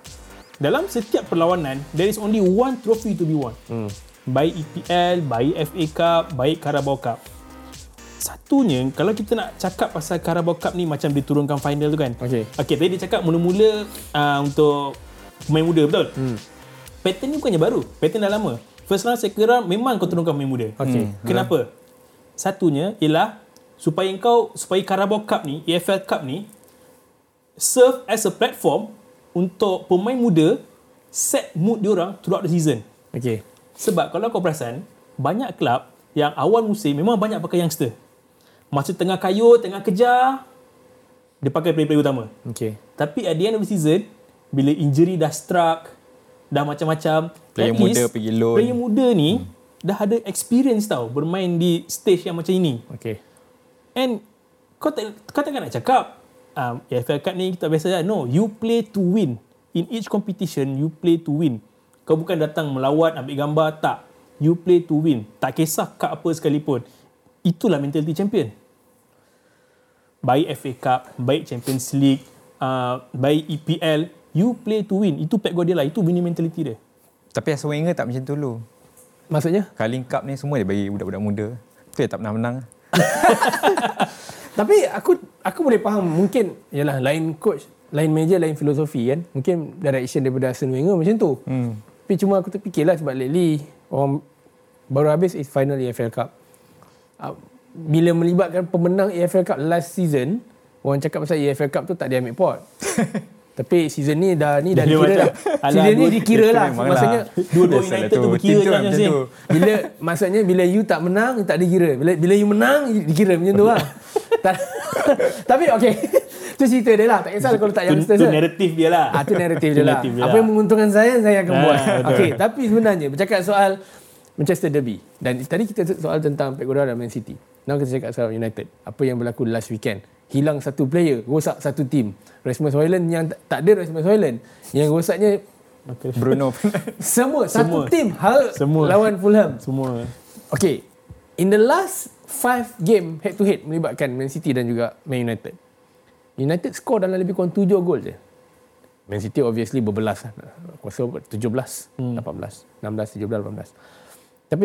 S2: dalam setiap perlawanan there is only one trophy to be won. Hmm. Baik EPL, baik FA Cup, baik Carabao Cup. Satunya kalau kita nak cakap pasal Carabao Cup ni macam diturunkan final tu kan.
S1: Okey.
S2: Okey, tadi dia cakap mula-mula uh, untuk pemain muda betul? Hmm. Pattern ni bukannya baru. Pattern dah lama. First round saya kira memang kau turunkan pemain muda.
S1: Okey.
S2: Hmm. Kenapa? Satunya ialah supaya kau supaya Carabao Cup ni, EFL Cup ni serve as a platform untuk pemain muda set mood diorang throughout the season.
S1: Okey.
S2: Sebab kalau kau perasan, banyak klub yang awal musim memang banyak pakai youngster. Masa tengah kayuh, tengah kejar, dia pakai player-player utama.
S1: Okey.
S2: Tapi at the end of the season, bila injury dah struck, dah macam-macam,
S3: Player
S2: at
S3: muda
S2: least
S3: pergi loan.
S2: Player muda ni hmm. dah ada experience tau bermain di stage yang macam ini.
S1: Okey.
S2: And kau tak kau takkan nak cakap um, AFL Cup ni kita biasa lah. No, you play to win. In each competition, you play to win. Kau bukan datang melawat, ambil gambar. Tak. You play to win. Tak kisah cup apa sekalipun. Itulah mentality champion. Baik FA Cup, baik Champions League, uh, baik EPL, you play to win. Itu Pep Guardiola. Itu winning mentality dia.
S3: Tapi Arsene Wenger tak macam tu dulu.
S1: Maksudnya?
S3: Carling Cup ni semua dia bagi budak-budak muda. Tu yang tak pernah menang.
S1: Tapi aku aku boleh faham mungkin yalah lain coach, lain meja, lain filosofi kan. Mungkin direction daripada Arsene Wenger macam tu. Hmm. Tapi cuma aku terfikirlah sebab lately orang baru habis is final EFL Cup. Uh, bila melibatkan pemenang EFL Cup last season, orang cakap pasal EFL Cup tu tak dia ambil pot. Tapi season ni dah ni dah
S2: Dia
S1: dikira dah. Season ni
S2: dua-
S1: dikira lah. Maksudnya
S3: lah.
S2: Dua-dua
S3: Biasalah
S2: United tu berkira je
S3: memang
S2: macam tu.
S1: bila maksudnya bila you tak menang tak dikira bila bila you menang dikira macam tu lah tapi okey tu cerita dia lah tak kisahlah kalau tak youngsters
S2: tu naratif dia lah.
S1: Ah, tu naratif dia lah. Apa
S2: lah.
S1: yang menguntungkan saya, saya akan
S2: Ah,
S1: buat. Okey, tapi sebenarnya bercakap soal Manchester Derby dan tadi kita soal tentang Pep Guardiola dan Man City. Now kita cakap soal United. Apa yang berlaku last weekend? Hilang satu player, rosak satu tim. Rasmus Hojlund yang tak- ada Rasmus Hojlund. Yang rosaknya
S3: Bruno
S1: semua, satu
S2: Semua.
S1: tim Hull
S2: Semua.
S1: lawan Fulham.
S2: Semua.
S1: Okay, in the last five game head to head melibatkan Man City dan juga Man United. United score dalam lebih kurang 7 gol je. Man City obviously berbelas lah. Aku rasa 17, hmm. 18, 16, 17, 18. Tapi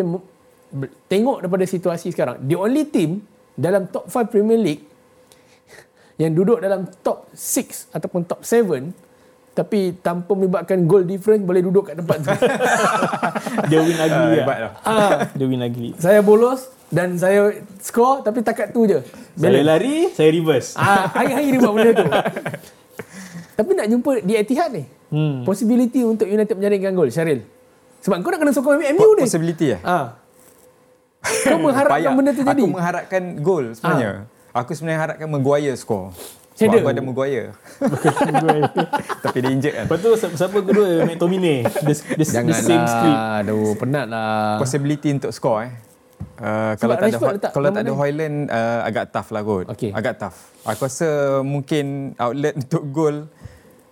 S1: tengok daripada situasi sekarang, the only team dalam top 5 Premier League yang duduk dalam top 6 ataupun top 7 tapi tanpa melibatkan goal difference boleh duduk kat tempat tu.
S2: Dia win ugly
S3: hebat
S2: lah.
S3: lah.
S1: ah,
S2: Dia win ugly.
S1: saya bolos dan saya score tapi takat tu je.
S2: Saya lari, saya reverse.
S1: Ah, hari-hari dia buat benda tu. tapi nak jumpa di Etihad ni.
S2: Hmm.
S1: Possibility untuk United menjaringkan gol, Syaril. Sebab kau nak kena sokong MU ni.
S3: Possibility eh?
S1: Ah. Kau mengharapkan benda tu jadi.
S3: Aku mengharapkan gol sebenarnya. Aku sebenarnya harapkan Maguire score. Sebab
S1: Header.
S3: aku ada Maguire. Tapi dia injured kan.
S2: Lepas tu siapa kedua? McTominay. The, the, the same
S1: Janganlah.
S2: script.
S1: Aduh, penat lah.
S3: Possibility untuk score eh. Uh, kalau tak ada
S1: letak
S3: kalau tak ada. Hoyland uh, agak tough lah kot.
S1: Okey.
S3: Agak tough. Aku rasa mungkin outlet untuk gol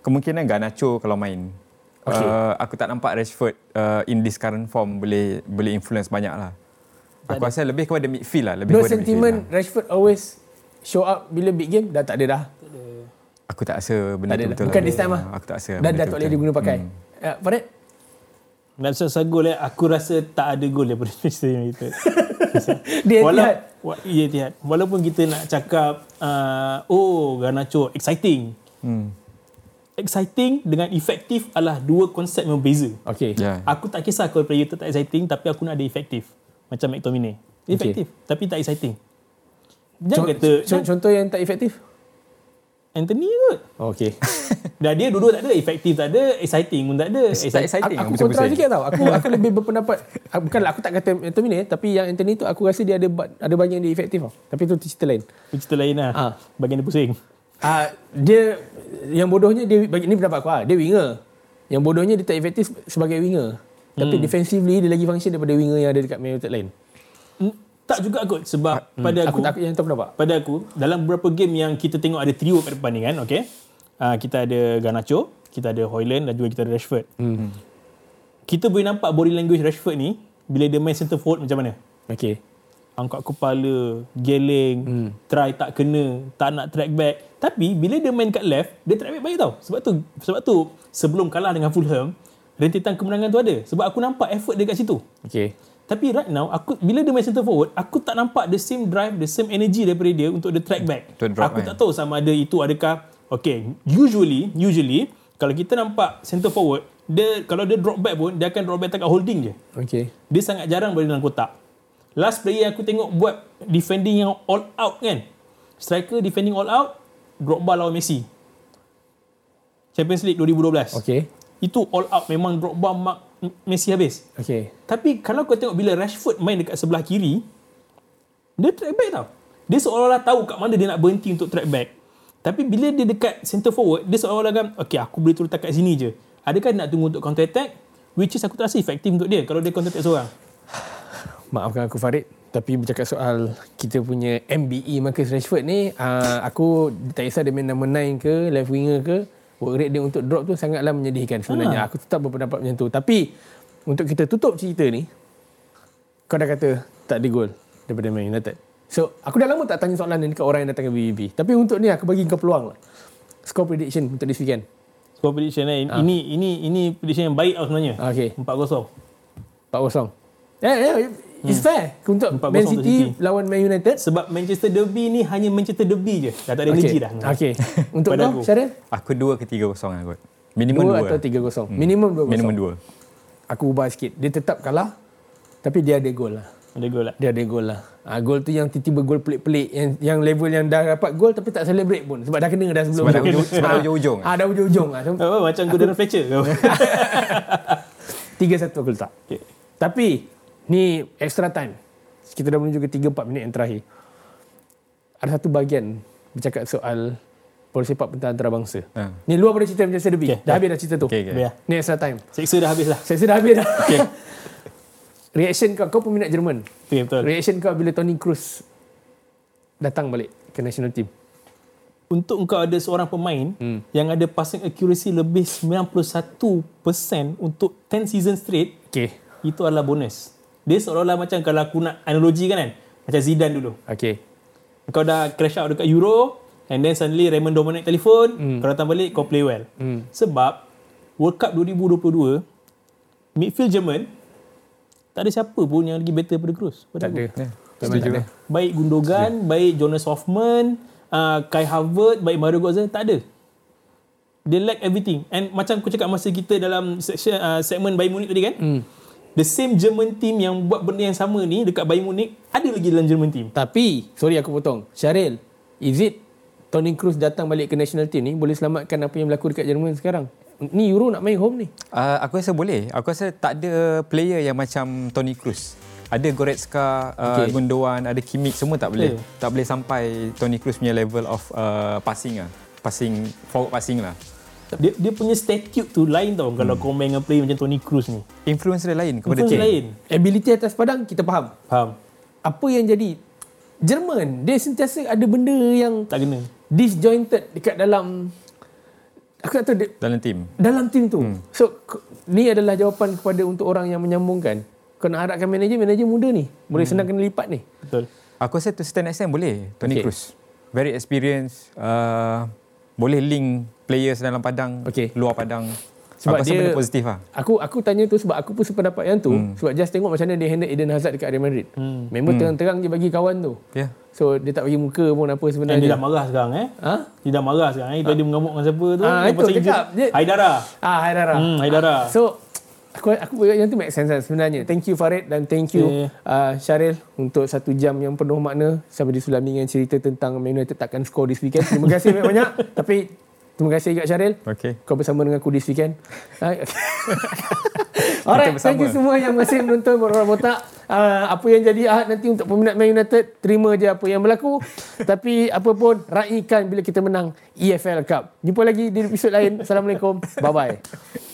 S3: kemungkinan Garnacho kalau main.
S1: Okey.
S3: Uh, aku tak nampak Rashford uh, in this current form boleh boleh influence banyak lah. Aku rasa lebih kepada midfield lah. Lebih
S1: No sentiment
S3: midfield
S1: Rashford always show up bila big game dah tak ada dah.
S3: lah. Aku tak rasa benda
S1: Tak ada
S3: tu betul
S1: Bukan
S3: lah.
S1: this time lah.
S3: Aku tak rasa.
S1: Dan dah tak boleh
S3: betul.
S1: diguna pakai.
S3: Hmm.
S1: Ya, Farid?
S2: Nak pasal gol eh, aku rasa tak ada gol daripada Manchester United.
S1: Dia
S2: Walau,
S1: Etihad.
S2: wa, ya, Etihad. Walaupun kita nak cakap, uh, oh Garnacho, exciting.
S3: Hmm.
S2: Exciting dengan efektif adalah dua konsep yang berbeza.
S1: Okay.
S3: Ya.
S2: Aku tak kisah kalau player tu tak exciting, tapi aku nak ada efektif. Macam McTominay. Efektif, tapi tak exciting. Jangan
S1: Con-
S2: kata,
S1: con- contoh yang tak efektif?
S2: Anthony kot.
S1: Oh, okay.
S2: Dah dia dua-dua tak ada, efektif tak ada, exciting pun tak ada.
S3: Tak
S2: Exciting.
S1: aku
S3: pusing-pusing.
S1: kontra sikit tau. Aku aku lebih berpendapat ah, bukanlah aku tak kata Anthony ni tapi yang Anthony tu aku rasa dia ada ada bahagian dia efektif tau. Tapi tu cerita lain.
S2: Cerita lain lah.
S1: Ah.
S2: Bagian dia pusing.
S1: Ah dia yang bodohnya dia bagi ni pendapat aku ah. Dia winger. Yang bodohnya dia tak efektif sebagai winger. Tapi defensively dia lagi function daripada winger yang ada dekat Man United lain.
S2: Hmm, Tak juga kot sebab pada
S1: Aku
S2: aku,
S1: tak yang tahu pendapat.
S2: pada aku dalam beberapa game yang kita tengok ada trio kat depan ni kan, okey. Uh, kita ada Garnacho, kita ada Hoyland dan juga kita ada Rashford.
S1: Hmm.
S2: Kita boleh nampak body language Rashford ni bila dia main center forward macam mana.
S1: Okay.
S2: Angkat kepala, geleng, hmm. try tak kena, tak nak track back. Tapi bila dia main kat left, dia track back baik tau. Sebab tu sebab tu sebelum kalah dengan Fulham, rentetan kemenangan tu ada. Sebab aku nampak effort dia kat situ.
S1: Okay.
S2: Tapi right now aku bila dia main center forward, aku tak nampak the same drive, the same energy daripada dia untuk dia track back.
S3: Drop,
S2: aku
S3: kan?
S2: tak tahu sama ada itu adakah okay, usually usually kalau kita nampak center forward, dia kalau dia drop back pun dia akan drop back tak holding je.
S1: Okay.
S2: Dia sangat jarang berada dalam kotak. Last player yang aku tengok buat defending yang all out kan. Striker defending all out, drop ball lawan Messi. Champions League 2012.
S1: Okay.
S2: Itu all out memang drop ball mark Messi habis.
S1: Okay.
S2: Tapi kalau kau tengok bila Rashford main dekat sebelah kiri, dia track back tau. Dia seolah-olah tahu kat mana dia nak berhenti untuk track back. Tapi bila dia dekat center forward, dia seolah-olah kan, okay aku boleh turun kat sini je. Adakah dia nak tunggu untuk counter attack? Which is aku tak rasa efektif untuk dia kalau dia counter attack seorang.
S1: Maafkan aku Farid tapi bercakap soal kita punya MBE Marcus Rashford ni uh, aku tak kisah dia main number 9 ke left winger ke work rate dia untuk drop tu sangatlah menyedihkan sebenarnya. Aku tetap berpendapat macam tu. Tapi untuk kita tutup cerita ni, kau dah kata tak ada gol daripada Man United. So, aku dah lama tak tanya soalan ni dekat orang yang datang ke BBB. Tapi untuk ni aku bagi kau peluang lah. Score prediction untuk this weekend.
S2: Score prediction eh. Ini ini ini prediction yang baik tau sebenarnya.
S1: Ah, okay.
S2: 4-0.
S1: 4-0. Eh, eh, it's fair. Untuk
S2: 4-0
S1: Man
S2: untuk
S1: City,
S2: City.
S1: lawan Man United.
S2: Sebab Manchester Derby ni hanya Manchester Derby je. Dah tak ada energy dah.
S1: Okay. Untuk kau,
S2: aku.
S1: Syaril?
S3: Aku 2 ke 3 kosong lah kot. Minimum
S1: 2
S3: 2.
S1: atau 3-0? Minimum 2-0.
S3: Minimum 2.
S1: Aku ubah sikit. Dia tetap kalah. Tapi dia ada gol lah.
S2: Ada gol lah.
S1: Dia ada gol lah. Ha, gol tu yang tiba-tiba gol pelik-pelik. Yang, yang level yang dah dapat gol tapi tak celebrate pun. Sebab dah kena dah sebelum
S3: Sebab dah ujung- sebab dah
S1: Ah,
S3: ujung-ujung.
S1: Ah, dah ujung-ujung. Ah, so,
S2: Oh, macam Gordon Fletcher ke?
S1: 3-1 aku letak.
S2: okay.
S1: Tapi, ni extra time. Kita dah menuju ke 3-4 minit yang terakhir. Ada satu bahagian bercakap soal bola sepak pentas antarabangsa.
S3: Ha.
S1: Ni luar pada cerita Manchester Derby.
S2: Okay,
S1: dah habis dah cerita tu.
S3: Okay, okay.
S1: Ni extra time.
S2: Seksa dah habis lah.
S1: Saya sudah habis dah. Okay. Reaction kau, kau peminat Jerman.
S2: Okay, betul.
S1: Reaction kau bila Toni Kroos datang balik ke national team.
S2: Untuk engkau ada seorang pemain hmm. yang ada passing accuracy lebih 91% untuk 10 season straight,
S1: Okay.
S2: itu adalah bonus. Dia seolah-olah macam kalau aku nak analogi kan kan, macam Zidane dulu.
S1: Okay.
S2: Kau dah crash out dekat Euro and then suddenly Raymond Dominic telefon, hmm. kau datang balik kau play well.
S1: Hmm.
S2: Sebab World Cup 2022 midfield Jerman tak ada siapa pun yang lagi better pada Kroos. Pada
S1: Tak
S2: aku.
S1: ada.
S3: Setuju
S1: tak ada.
S2: Baik Gundogan, baik Jonas Hoffman, uh, Kai Havertz, baik Mario Götze, tak ada. They lack everything. And macam aku cakap masa kita dalam section, uh, segmen Bayern Munich tadi kan,
S1: Hmm.
S2: The same German team yang buat benda yang sama ni dekat Bayern Munich, ada lagi dalam German team.
S1: Tapi, sorry aku potong. Syaril, is it Toni Kroos datang balik ke national team ni boleh selamatkan apa yang berlaku dekat Jerman sekarang? Ni Euro nak main home ni.
S3: Uh, aku rasa boleh. Aku rasa tak ada player yang macam Toni Kroos. Ada Goretzka, uh,
S1: Okay.
S3: Gundogan, ada Kimmich semua tak boleh.
S2: Yeah.
S3: Tak boleh sampai Toni Kroos punya level of uh, passing lah. Passing forward passing lah.
S2: Dia, dia punya statute tu lain tau kalau kau main dengan player macam Toni Kroos ni.
S3: Influence dia lain kepada
S2: Influence
S3: team.
S2: dia lain.
S1: Ability atas padang kita faham.
S2: Faham?
S1: Apa yang jadi Jerman dia sentiasa ada benda yang
S2: Tak kena.
S1: disjointed dekat dalam aku tak tahu dia,
S3: Dalam team.
S1: dalam tim tu. Hmm. So ni adalah jawapan kepada untuk orang yang menyambungkan. Kau nak harapkan manager, manager muda ni. Boleh senang kena lipat ni.
S2: Betul.
S3: Aku rasa to stand extent boleh Toni
S1: Okay.
S3: Kroos. Very experienced. Uh, boleh link players dalam padang,
S1: Okay.
S3: luar padang.
S1: Sebab
S3: aku
S1: dia-
S3: benda positif lah.
S1: Aku aku tanya tu sebab aku pun sependapat yang tu hmm. sebab just tengok macam mana dia handle Eden Hazard dekat Real Madrid. Hmm. Member terang-terang je bagi kawan tu.
S3: Ya. Yeah.
S1: So dia tak bagi muka pun apa
S2: Dan
S1: sebenarnya.
S2: dia dah marah sekarang eh.
S1: Ha?
S2: Dia dah marah sekarang eh. Itu dia mengamuk dengan siapa tu. Yang
S1: itu cakap. Dia-
S2: Haidara.
S1: Ah, Haidara.
S2: Hmm, Haidara.
S1: So aku aku yang tu make sense lah sebenarnya. Thank you Farid dan thank you
S2: Okay.
S1: uh, Syaril untuk satu jam yang penuh makna sampai disulami dengan cerita tentang Man United takkan score this weekend. Terima kasih banyak-banyak. Tapi terima kasih juga Syaril.
S3: Okay.
S1: Kau bersama dengan aku this weekend. Alright, thank you semua yang masih menonton Borak Botak. Uh, apa yang jadi Ahad nanti untuk peminat Man United, terima je apa yang berlaku. Tapi apa pun, raikan bila kita menang EFL Cup. Jumpa lagi di episod lain. Assalamualaikum. Bye-bye.